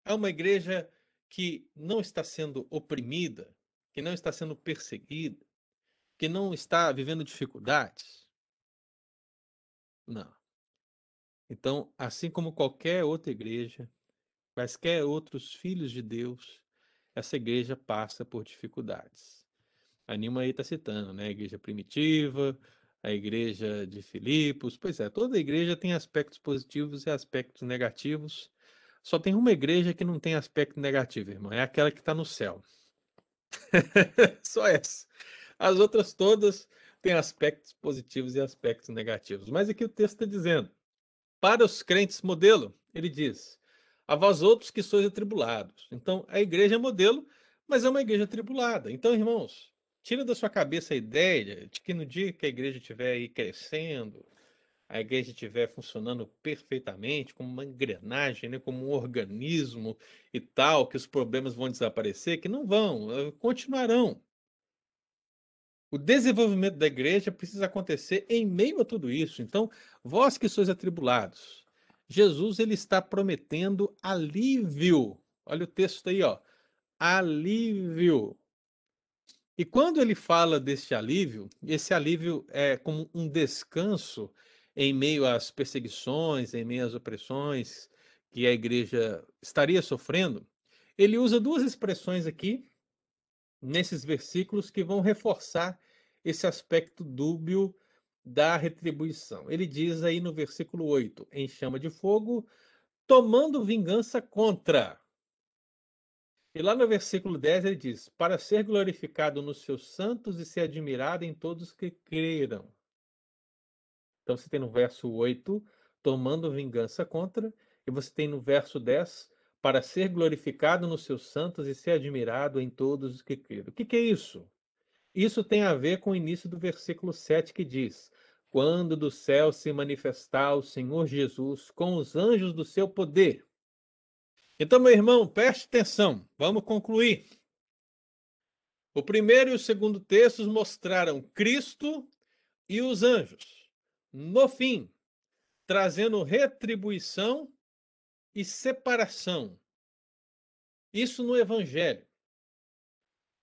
é uma igreja que não está sendo oprimida, que não está sendo perseguida, que não está vivendo dificuldades. Não. Então, assim como qualquer outra igreja, quaisquer outros filhos de Deus, essa igreja passa por dificuldades. A Nilma aí está citando, né? A igreja primitiva, a igreja de Filipos. Pois é, toda igreja tem aspectos positivos e aspectos negativos. Só tem uma igreja que não tem aspecto negativo, irmão. É aquela que está no céu. Só essa. As outras todas têm aspectos positivos e aspectos negativos. Mas aqui o texto está dizendo: para os crentes modelo, ele diz: a vós outros que sois atribulados. Então, a igreja é modelo, mas é uma igreja atribulada. Então, irmãos, tira da sua cabeça a ideia de que no dia que a igreja estiver aí crescendo, a igreja estiver funcionando perfeitamente, como uma engrenagem, né, como um organismo e tal, que os problemas vão desaparecer, que não vão, eh, continuarão. O desenvolvimento da igreja precisa acontecer em meio a tudo isso. Então, vós que sois atribulados, Jesus ele está prometendo alívio. Olha o texto aí, ó. Alívio. E quando ele fala desse alívio, esse alívio é como um descanso em meio às perseguições, em meio às opressões que a igreja estaria sofrendo, ele usa duas expressões aqui nesses versículos que vão reforçar esse aspecto dúbio da retribuição. Ele diz aí no versículo 8: em chama de fogo, tomando vingança contra. E lá no versículo 10 ele diz: para ser glorificado nos seus santos e ser admirado em todos que creram. Então você tem no verso 8, tomando vingança contra, e você tem no verso 10, para ser glorificado nos seus santos e ser admirado em todos os que creram. O que, que é isso? Isso tem a ver com o início do versículo 7 que diz: Quando do céu se manifestar o Senhor Jesus com os anjos do seu poder. Então, meu irmão, preste atenção, vamos concluir. O primeiro e o segundo textos mostraram Cristo e os anjos. No fim, trazendo retribuição e separação. Isso no Evangelho.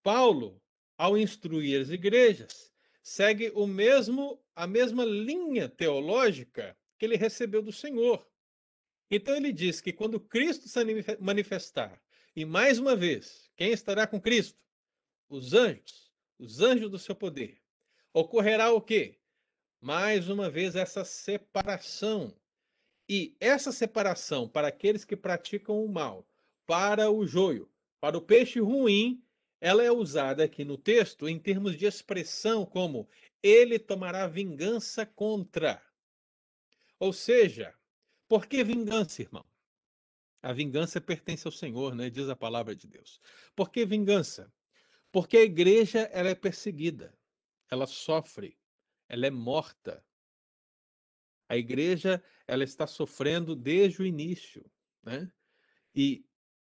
Paulo, ao instruir as igrejas, segue o mesmo a mesma linha teológica que ele recebeu do Senhor. Então ele diz que quando Cristo se manifestar, e mais uma vez, quem estará com Cristo? Os anjos, os anjos do seu poder. Ocorrerá o quê? Mais uma vez essa separação e essa separação para aqueles que praticam o mal, para o joio, para o peixe ruim, ela é usada aqui no texto em termos de expressão como ele tomará vingança contra. Ou seja, por que vingança, irmão? A vingança pertence ao Senhor, né? diz a palavra de Deus. Por que vingança? Porque a igreja ela é perseguida, ela sofre, ela é morta, a igreja ela está sofrendo desde o início, né? E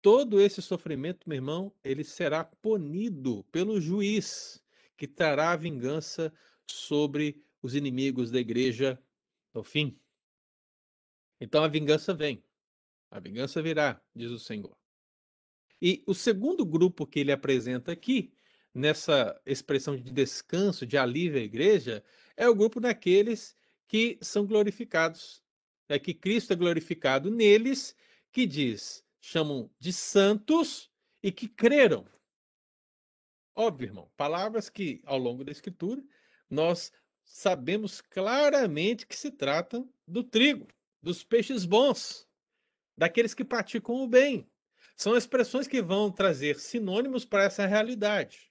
todo esse sofrimento, meu irmão, ele será punido pelo juiz que trará a vingança sobre os inimigos da igreja no fim. Então a vingança vem. A vingança virá, diz o Senhor. E o segundo grupo que ele apresenta aqui, nessa expressão de descanso, de alívio à igreja, é o grupo daqueles que são glorificados. É que Cristo é glorificado neles, que diz, chamam de santos e que creram. Óbvio, irmão, palavras que ao longo da Escritura nós sabemos claramente que se tratam do trigo, dos peixes bons, daqueles que praticam o bem. São expressões que vão trazer sinônimos para essa realidade.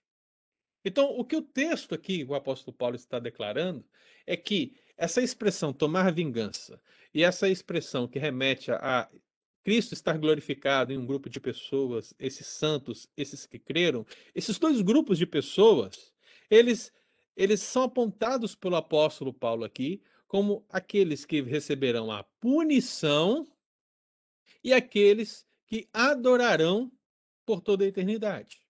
Então, o que o texto aqui, o apóstolo Paulo está declarando, é que essa expressão tomar vingança e essa expressão que remete a Cristo estar glorificado em um grupo de pessoas, esses santos, esses que creram, esses dois grupos de pessoas, eles eles são apontados pelo apóstolo Paulo aqui como aqueles que receberão a punição e aqueles que adorarão por toda a eternidade.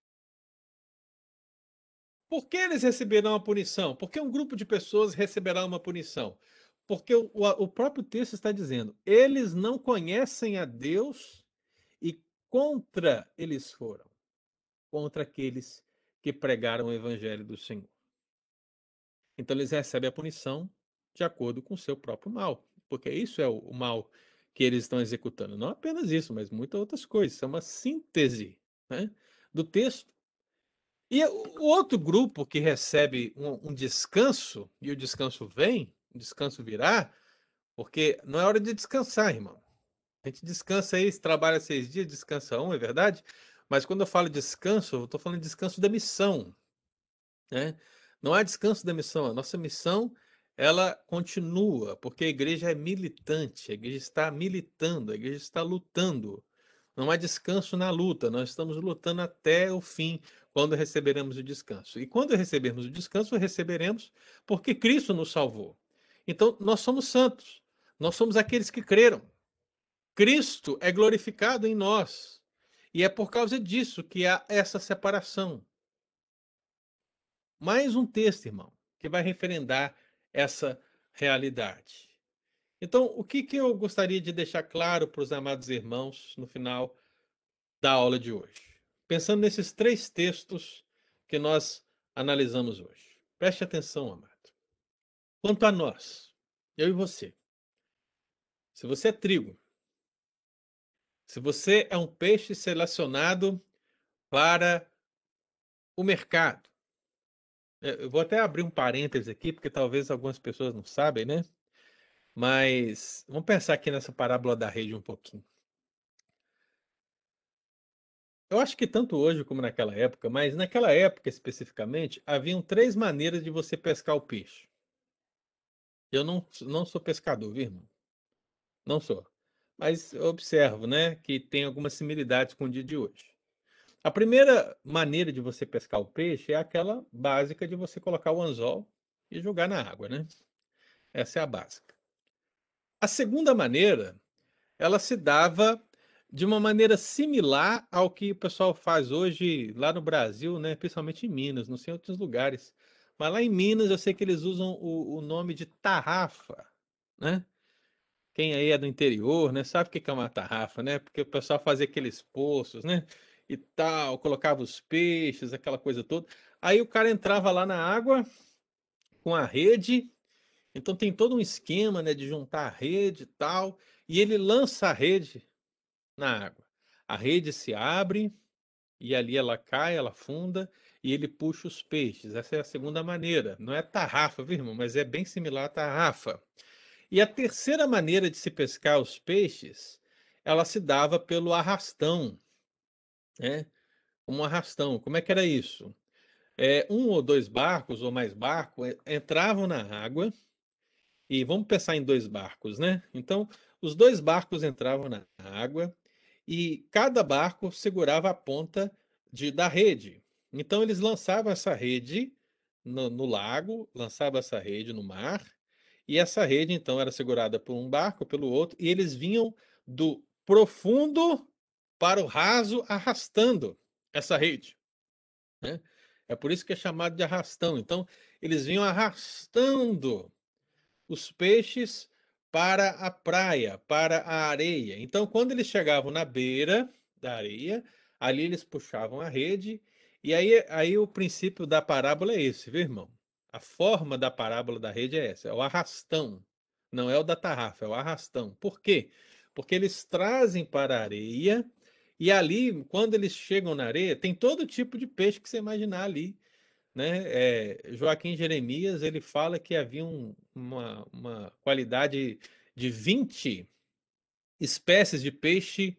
Por que eles receberão a punição? Por que um grupo de pessoas receberá uma punição? Porque o, o próprio texto está dizendo: eles não conhecem a Deus e contra eles foram contra aqueles que pregaram o evangelho do Senhor. Então eles recebem a punição de acordo com o seu próprio mal, porque isso é o mal que eles estão executando. Não apenas isso, mas muitas outras coisas. É uma síntese né, do texto. E o outro grupo que recebe um, um, descanso, e o descanso vem, o descanso virá, porque não é hora de descansar, irmão. A gente descansa aí, trabalha seis dias, descansa um, é verdade? Mas quando eu falo descanso, eu estou falando de descanso da missão. Né? Não há descanso da missão. A nossa missão, ela continua, porque a igreja é militante, a igreja está militando, a igreja está lutando. Não há descanso na luta, nós estamos lutando até o fim, quando receberemos o descanso. E quando recebermos o descanso, receberemos porque Cristo nos salvou. Então, nós somos santos, nós somos aqueles que creram. Cristo é glorificado em nós. E é por causa disso que há essa separação. Mais um texto, irmão, que vai referendar essa realidade. Então, o que, que eu gostaria de deixar claro para os amados irmãos no final da aula de hoje? Pensando nesses três textos que nós analisamos hoje. Preste atenção, amado. Quanto a nós, eu e você, se você é trigo, se você é um peixe selecionado para o mercado, eu vou até abrir um parênteses aqui, porque talvez algumas pessoas não sabem, né? Mas vamos pensar aqui nessa parábola da rede um pouquinho. Eu acho que tanto hoje como naquela época, mas naquela época especificamente, haviam três maneiras de você pescar o peixe. Eu não, não sou pescador, viu, irmão? Não sou. Mas eu observo, né, que tem algumas similitudes com o dia de hoje. A primeira maneira de você pescar o peixe é aquela básica de você colocar o anzol e jogar na água, né? Essa é a básica. A segunda maneira, ela se dava de uma maneira similar ao que o pessoal faz hoje lá no Brasil, né? principalmente em Minas, não sei em outros lugares. Mas lá em Minas eu sei que eles usam o, o nome de tarrafa, né? Quem aí é do interior, né? Sabe o que é uma tarrafa, né? Porque o pessoal fazia aqueles poços, né? E tal, colocava os peixes, aquela coisa toda. Aí o cara entrava lá na água com a rede então tem todo um esquema né, de juntar a rede e tal, e ele lança a rede na água. A rede se abre e ali ela cai, ela funda e ele puxa os peixes. Essa é a segunda maneira. Não é tarrafa, viu, irmão? Mas é bem similar à tarrafa. E a terceira maneira de se pescar os peixes, ela se dava pelo arrastão, né? Um arrastão. Como é que era isso? É, um ou dois barcos ou mais barcos entravam na água e vamos pensar em dois barcos, né? Então, os dois barcos entravam na água e cada barco segurava a ponta de, da rede. Então, eles lançavam essa rede no, no lago, lançavam essa rede no mar, e essa rede, então, era segurada por um barco, pelo outro, e eles vinham do profundo para o raso arrastando essa rede. Né? É por isso que é chamado de arrastão. Então, eles vinham arrastando os peixes para a praia, para a areia. Então, quando eles chegavam na beira da areia, ali eles puxavam a rede, e aí, aí o princípio da parábola é esse, viu, irmão? A forma da parábola da rede é essa, é o arrastão. Não é o da tarrafa, é o arrastão. Por quê? Porque eles trazem para a areia, e ali, quando eles chegam na areia, tem todo tipo de peixe que você imaginar ali né? É, Joaquim Jeremias ele fala que havia um, uma, uma qualidade de 20 espécies de peixe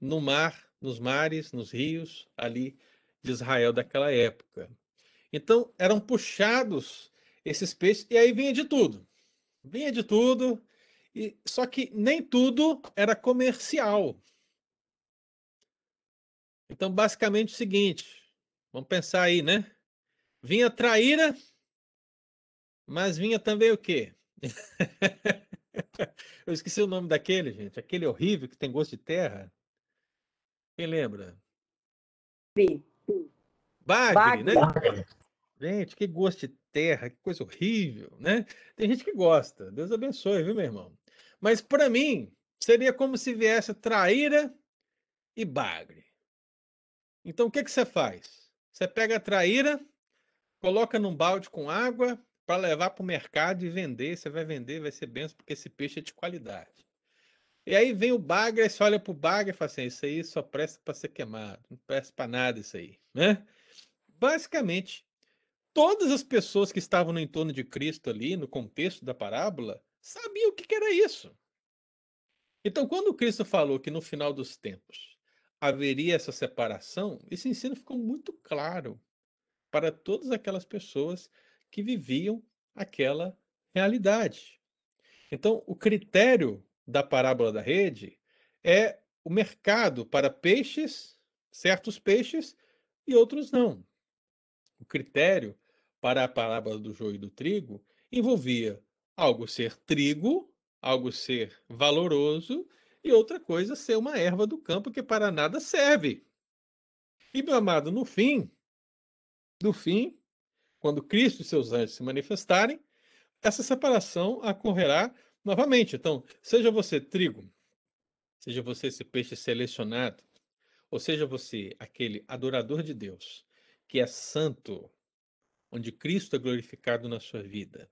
no mar, nos mares, nos rios ali de Israel daquela época. Então eram puxados esses peixes e aí vinha de tudo, vinha de tudo. E, só que nem tudo era comercial. Então, basicamente, o seguinte: vamos pensar aí, né? Vinha traíra, mas vinha também o quê? Eu esqueci o nome daquele, gente. Aquele horrível que tem gosto de terra. Quem lembra? Sim. Bagre, né? Bagre. Gente, que gosto de terra, que coisa horrível, né? Tem gente que gosta. Deus abençoe, viu, meu irmão? Mas para mim, seria como se viesse traíra e bagre. Então, o que, que você faz? Você pega a traíra, Coloca num balde com água para levar para o mercado e vender. Você vai vender, vai ser benção, porque esse peixe é de qualidade. E aí vem o bagre, você olha para o bagre e fala assim: Isso aí só presta para ser queimado, não presta para nada isso aí. Né? Basicamente, todas as pessoas que estavam no entorno de Cristo ali, no contexto da parábola, sabiam o que, que era isso. Então, quando Cristo falou que no final dos tempos haveria essa separação, esse ensino ficou muito claro para todas aquelas pessoas que viviam aquela realidade. Então, o critério da parábola da rede é o mercado para peixes, certos peixes, e outros não. O critério para a parábola do joio e do trigo envolvia algo ser trigo, algo ser valoroso e outra coisa ser uma erva do campo que para nada serve. E meu amado, no fim, no fim, quando Cristo e seus anjos se manifestarem, essa separação ocorrerá novamente. Então, seja você trigo, seja você esse peixe selecionado, ou seja você aquele adorador de Deus, que é santo, onde Cristo é glorificado na sua vida,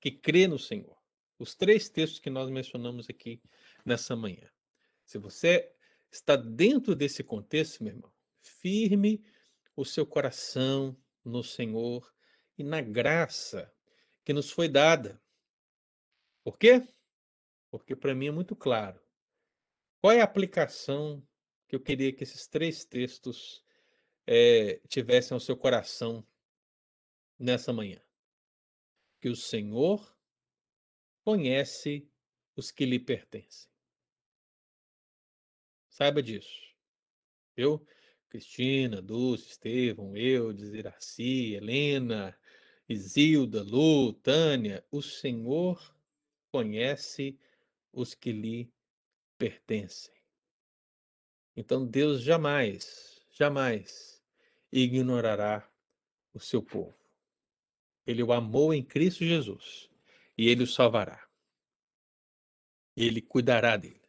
que crê no Senhor. Os três textos que nós mencionamos aqui nessa manhã. Se você está dentro desse contexto, meu irmão, firme o seu coração no Senhor e na graça que nos foi dada. Por quê? Porque para mim é muito claro. Qual é a aplicação que eu queria que esses três textos é, tivessem ao seu coração nessa manhã? Que o Senhor conhece os que lhe pertencem. Saiba disso. Eu, Cristina, Dulce, Estevão, eu, Iraci, Helena, Isilda, Lu, Tânia, o Senhor conhece os que lhe pertencem. Então Deus jamais, jamais ignorará o seu povo. Ele o amou em Cristo Jesus e ele o salvará. Ele cuidará dele.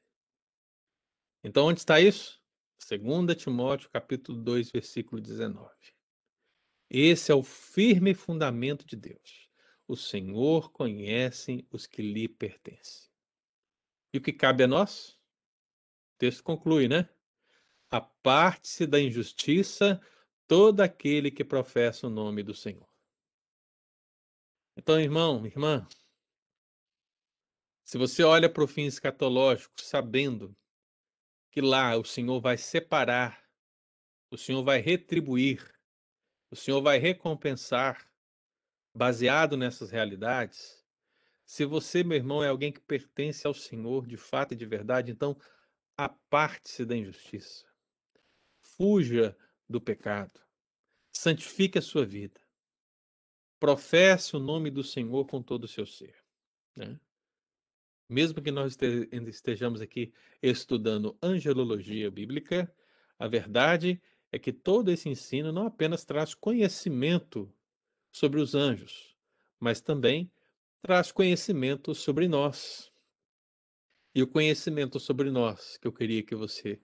Então onde está isso? 2 Timóteo capítulo 2, versículo 19. Esse é o firme fundamento de Deus. O Senhor conhece os que lhe pertencem. E o que cabe a nós? O texto conclui, né? Aparte-se da injustiça todo aquele que professa o nome do Senhor. Então, irmão, irmã, se você olha para o fim escatológico sabendo que lá o Senhor vai separar, o Senhor vai retribuir, o Senhor vai recompensar, baseado nessas realidades. Se você, meu irmão, é alguém que pertence ao Senhor de fato e de verdade, então aparte-se da injustiça. Fuja do pecado. Santifique a sua vida. Professe o nome do Senhor com todo o seu ser. Né? Mesmo que nós estejamos aqui estudando angelologia bíblica, a verdade é que todo esse ensino não apenas traz conhecimento sobre os anjos, mas também traz conhecimento sobre nós. E o conhecimento sobre nós que eu queria que você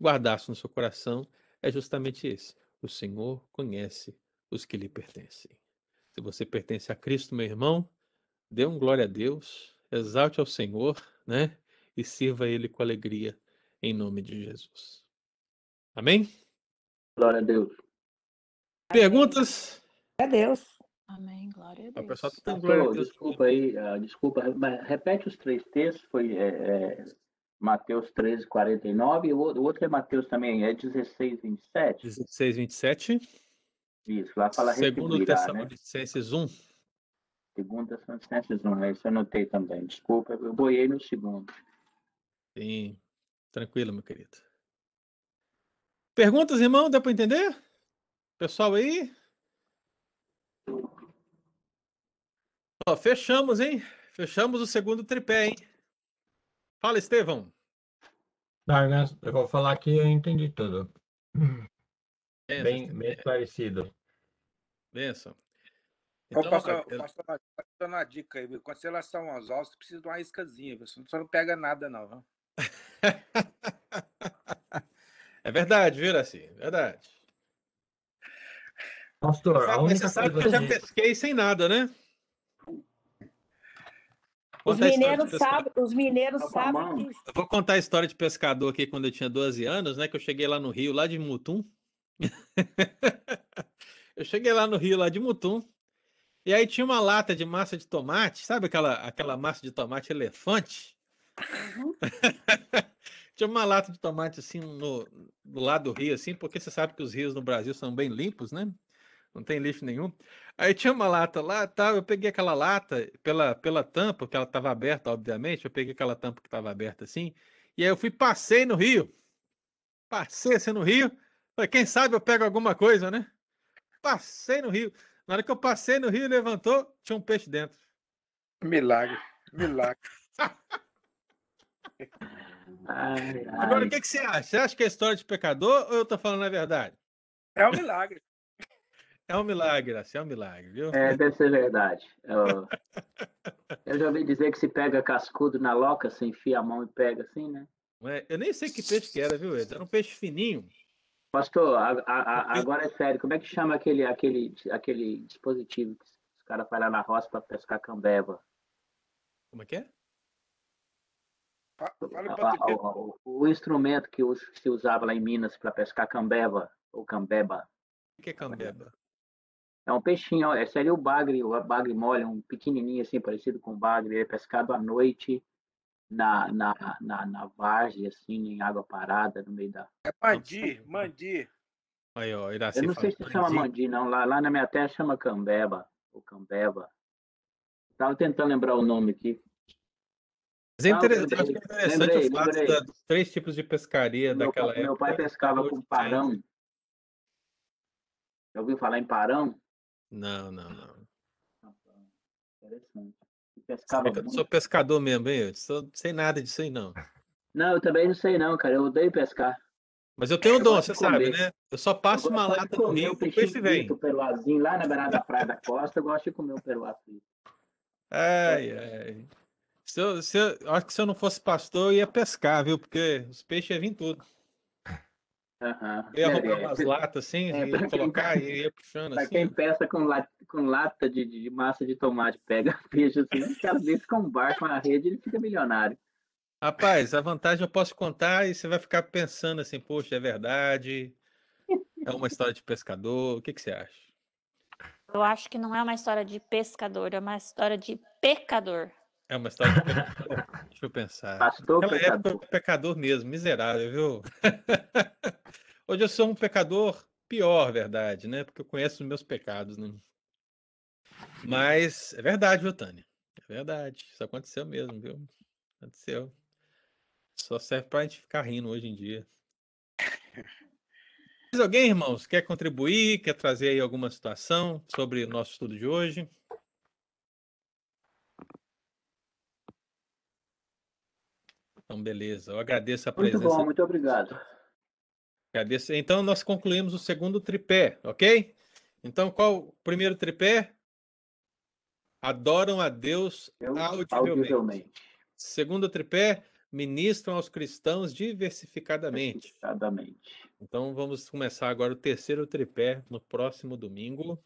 guardasse no seu coração é justamente esse: o Senhor conhece os que lhe pertencem. Se você pertence a Cristo, meu irmão, dê um glória a Deus, exalte ao Senhor, né? E sirva Ele com alegria, em nome de Jesus. Amém? Glória a Deus. Perguntas? Glória a Deus. Amém. Glória a O Deus. pessoal tá dando glória a Deus. desculpa aí, ah, desculpa, mas repete os três textos, foi é, é, Mateus 13, 49, e o outro o outro é Mateus também, é 16, 27. 16, 27. Isso, lá fala Segundo retribuirá, né? Tessalonicenses 1. Segunda Tessalonicenses 1, esse eu anotei também, desculpa, eu boiei no segundo. Sim. Tranquilo, meu querido. Perguntas, irmão? Deu para entender? Pessoal aí? Ó, fechamos, hein? Fechamos o segundo tripé, hein? Fala, Estevão. Douglas, eu vou falar que eu entendi tudo. Benção, Bem, bem esclarecido. benção. Então, pastor, eu- pastor, pastor, dando uma dica aí, viu? Você laçar um anzol, você precisa de uma iscazinha, viu? Você não pega nada, não. viu? é verdade, viu, Iraci? Verdade. Pastor, Você a sabe, única você sabe que eu coisa já que... pesquei sem nada, né? Os mineiros sabem, os mineiros Tá com sabem que Eu vou contar a história de pescador aqui quando eu tinha 12 anos, né? Que eu cheguei lá no Rio, lá de Mutum. eu cheguei lá no Rio, lá de Mutum. E aí tinha uma lata de massa de tomate, sabe aquela, aquela massa de tomate elefante? tinha uma lata de tomate assim no, do lado do rio, assim, porque você sabe que os rios no Brasil são bem limpos, né? Não tem lixo nenhum. Aí tinha uma lata lá, tal, eu peguei aquela lata pela, pela tampa, que ela estava aberta, obviamente, eu peguei aquela tampa que estava aberta assim, E aí eu fui, passei no rio. Passei assim no rio. Falei, quem sabe eu pego alguma coisa, né? Passei no rio. Na hora que eu passei no rio, levantou, tinha um peixe dentro. Milagre, milagre. Ai, Agora, ai. o que, que você acha? Você acha que é história de pecador ou eu tô falando a verdade? É um milagre. É um milagre, assim, é um milagre, viu? É, deve ser verdade. Eu, eu já ouvi dizer que se pega cascudo na loca, você enfia a mão e pega assim, né? É? Eu nem sei que peixe que era, viu, Edson? Era um peixe fininho. Pastor, a- a- a- agora é sério, como é que chama aquele, aquele, aquele dispositivo que os caras fazem lá na roça para pescar cambeva? Como é que é? Fa- Fala em A- a- português. o, o- o instrumento que se usava lá em Minas para pescar cambeva, ou cambeba. O que é cambeba? É um peixinho, ó, é sério o bagre, o bagre mole, um pequenininho assim, parecido com bagre. Ele é pescado à noite na, na, na, na várzea, assim, em água parada, no meio da... Mandi, mandi. Aí, ó, Iraci Eu não sei se fala chama mandi, não. Lá, lá na minha terra chama cambeba, ou cambeba. Tava tentando lembrar o nome aqui. Mas é interessante, lembrei, que é interessante lembrei, o fato lembrei. da- dos três tipos de pescaria Meu, daquela pa- meu época. pai pescava Hoje com parão. Já ouviu falar em parão? Não, não, não. Interessante. Pescava Eu muito. sou pescador mesmo, hein? Eu sou, sei nada disso aí, não. Não, eu também não sei não, cara. Eu odeio pescar. Mas eu tenho um Eu dom, você sabe, né? Eu só passo Eu uma lata no rio o pro peixe vem. o peruazinho, lá na beirada da praia da costa, eu gosto de comer o peruá frito. Ai, ai. Se eu, se eu, eu acho que se eu não fosse pastor, eu ia pescar, viu? Porque os peixes iam vir tudo. Aham. Eu ia É, roubar é. umas latas assim, É, ia pra quem- colocar e ia puxando Pra assim. quem pesca com, la- com lata de, de massa de tomate, pega peixe assim, os caras desses com um barco na rede, ele fica milionário. Rapaz, a vantagem eu posso contar e você vai ficar pensando assim, poxa, é verdade? É uma história de pescador? O que que você acha? Eu acho que não é uma história de pescador, é uma história de pecador. É uma história de pecador? Deixa eu pensar. Pastor Naquela pecador. pecador mesmo, miserável, viu? Hoje eu sou um pecador pior, verdade, né? Porque eu conheço os meus pecados, né? Mas é verdade, viu, Tânia? É verdade. Isso aconteceu mesmo, viu? Aconteceu. Só serve pra gente ficar rindo hoje em dia. Mais alguém, irmãos, quer contribuir, quer trazer aí alguma situação sobre o nosso estudo de hoje? Então, beleza. Eu agradeço a Muito presença bom, muito obrigado. Agradeço. Então, nós concluímos o segundo tripé, ok? Então, qual o primeiro tripé? Adoram a Deus Eu, audivelmente. audivelmente. Segundo tripé, ministram aos cristãos diversificadamente. Exatamente. Então, vamos começar agora o terceiro tripé no próximo domingo.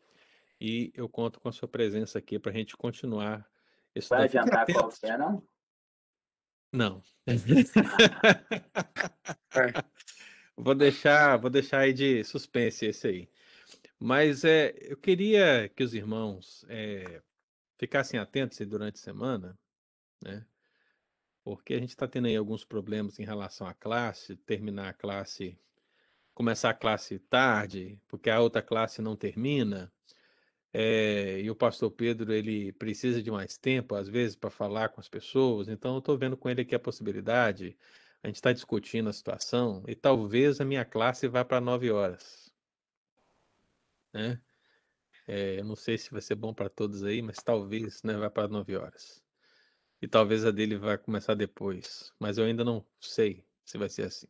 E eu conto com a sua presença aqui para a gente continuar esse Vai adiantar qual é, não? Não. Vou deixar, vou deixar aí de suspense esse aí. Mas é, eu queria que os irmãos é, ficassem atentos durante a semana, né? Porque a gente está tendo aí alguns problemas em relação à classe, terminar a classe, começar a classe tarde, porque a outra classe não termina. É, e o pastor Pedro ele precisa de mais tempo, às vezes, para falar com as pessoas. Então, eu estou vendo com ele aqui a possibilidade. A gente está discutindo a situação e talvez a minha classe vá para nove horas, né? É, eu não sei se vai ser bom para todos aí, mas talvez, né, vá para nove horas. E talvez a dele vá começar depois, mas eu ainda não sei se vai ser assim.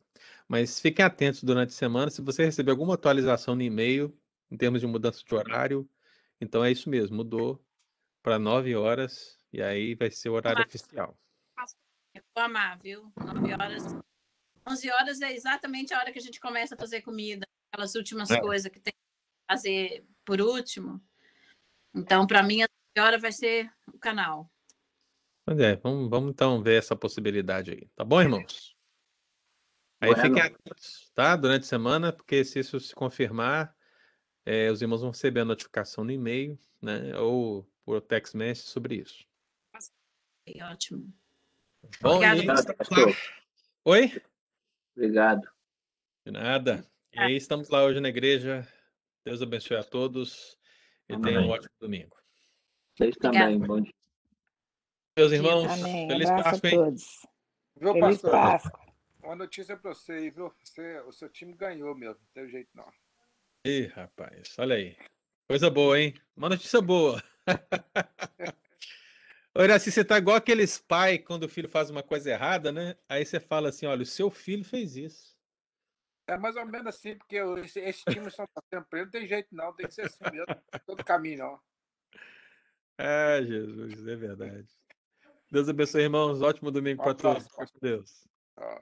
Mas fiquem atentos durante a semana. Se você receber alguma atualização no e-mail em termos de mudança de horário, então é isso mesmo, mudou para nove horas e aí vai ser o horário oficial. Eu vou amar, viu? 9 horas. 11 horas é exatamente a hora que a gente começa a fazer comida, aquelas últimas É. coisas que tem que fazer por último. Então, para mim, a 9 horas vai ser o canal. Pois é, vamos, vamos então ver essa possibilidade aí, tá bom, irmãos? Aí Bueno. fiquem atentos, tá? Durante a semana, porque se isso se confirmar, eh, os irmãos vão receber a notificação no e-mail, né? Ou por text message sobre isso. Ok, Ótimo. Bom, Obrigado, lá. Oi? Obrigado. De nada. E aí estamos lá hoje na igreja. Deus abençoe a todos e Amém. tenham um ótimo domingo. Vocês também. Bom dia. Meus irmãos, Amém. feliz Abraço Páscoa, a hein? todos. Viu, Feliz pastor? Páscoa. uma notícia para você viu? Você, o seu time ganhou mesmo, não tem jeito não. Ih, rapaz, olha aí. Coisa boa, hein? Uma notícia boa. Olha, assim, você tá igual aqueles pais quando o filho faz uma coisa errada, né? Aí você fala assim: olha, o seu filho fez isso. É mais ou menos assim, porque eu- esse, esse time só tá sempre não tem jeito não, tem que ser assim mesmo, todo caminho não. Ah, Jesus, é verdade. Deus abençoe, irmãos. Ótimo domingo para todos. Deus. Ó.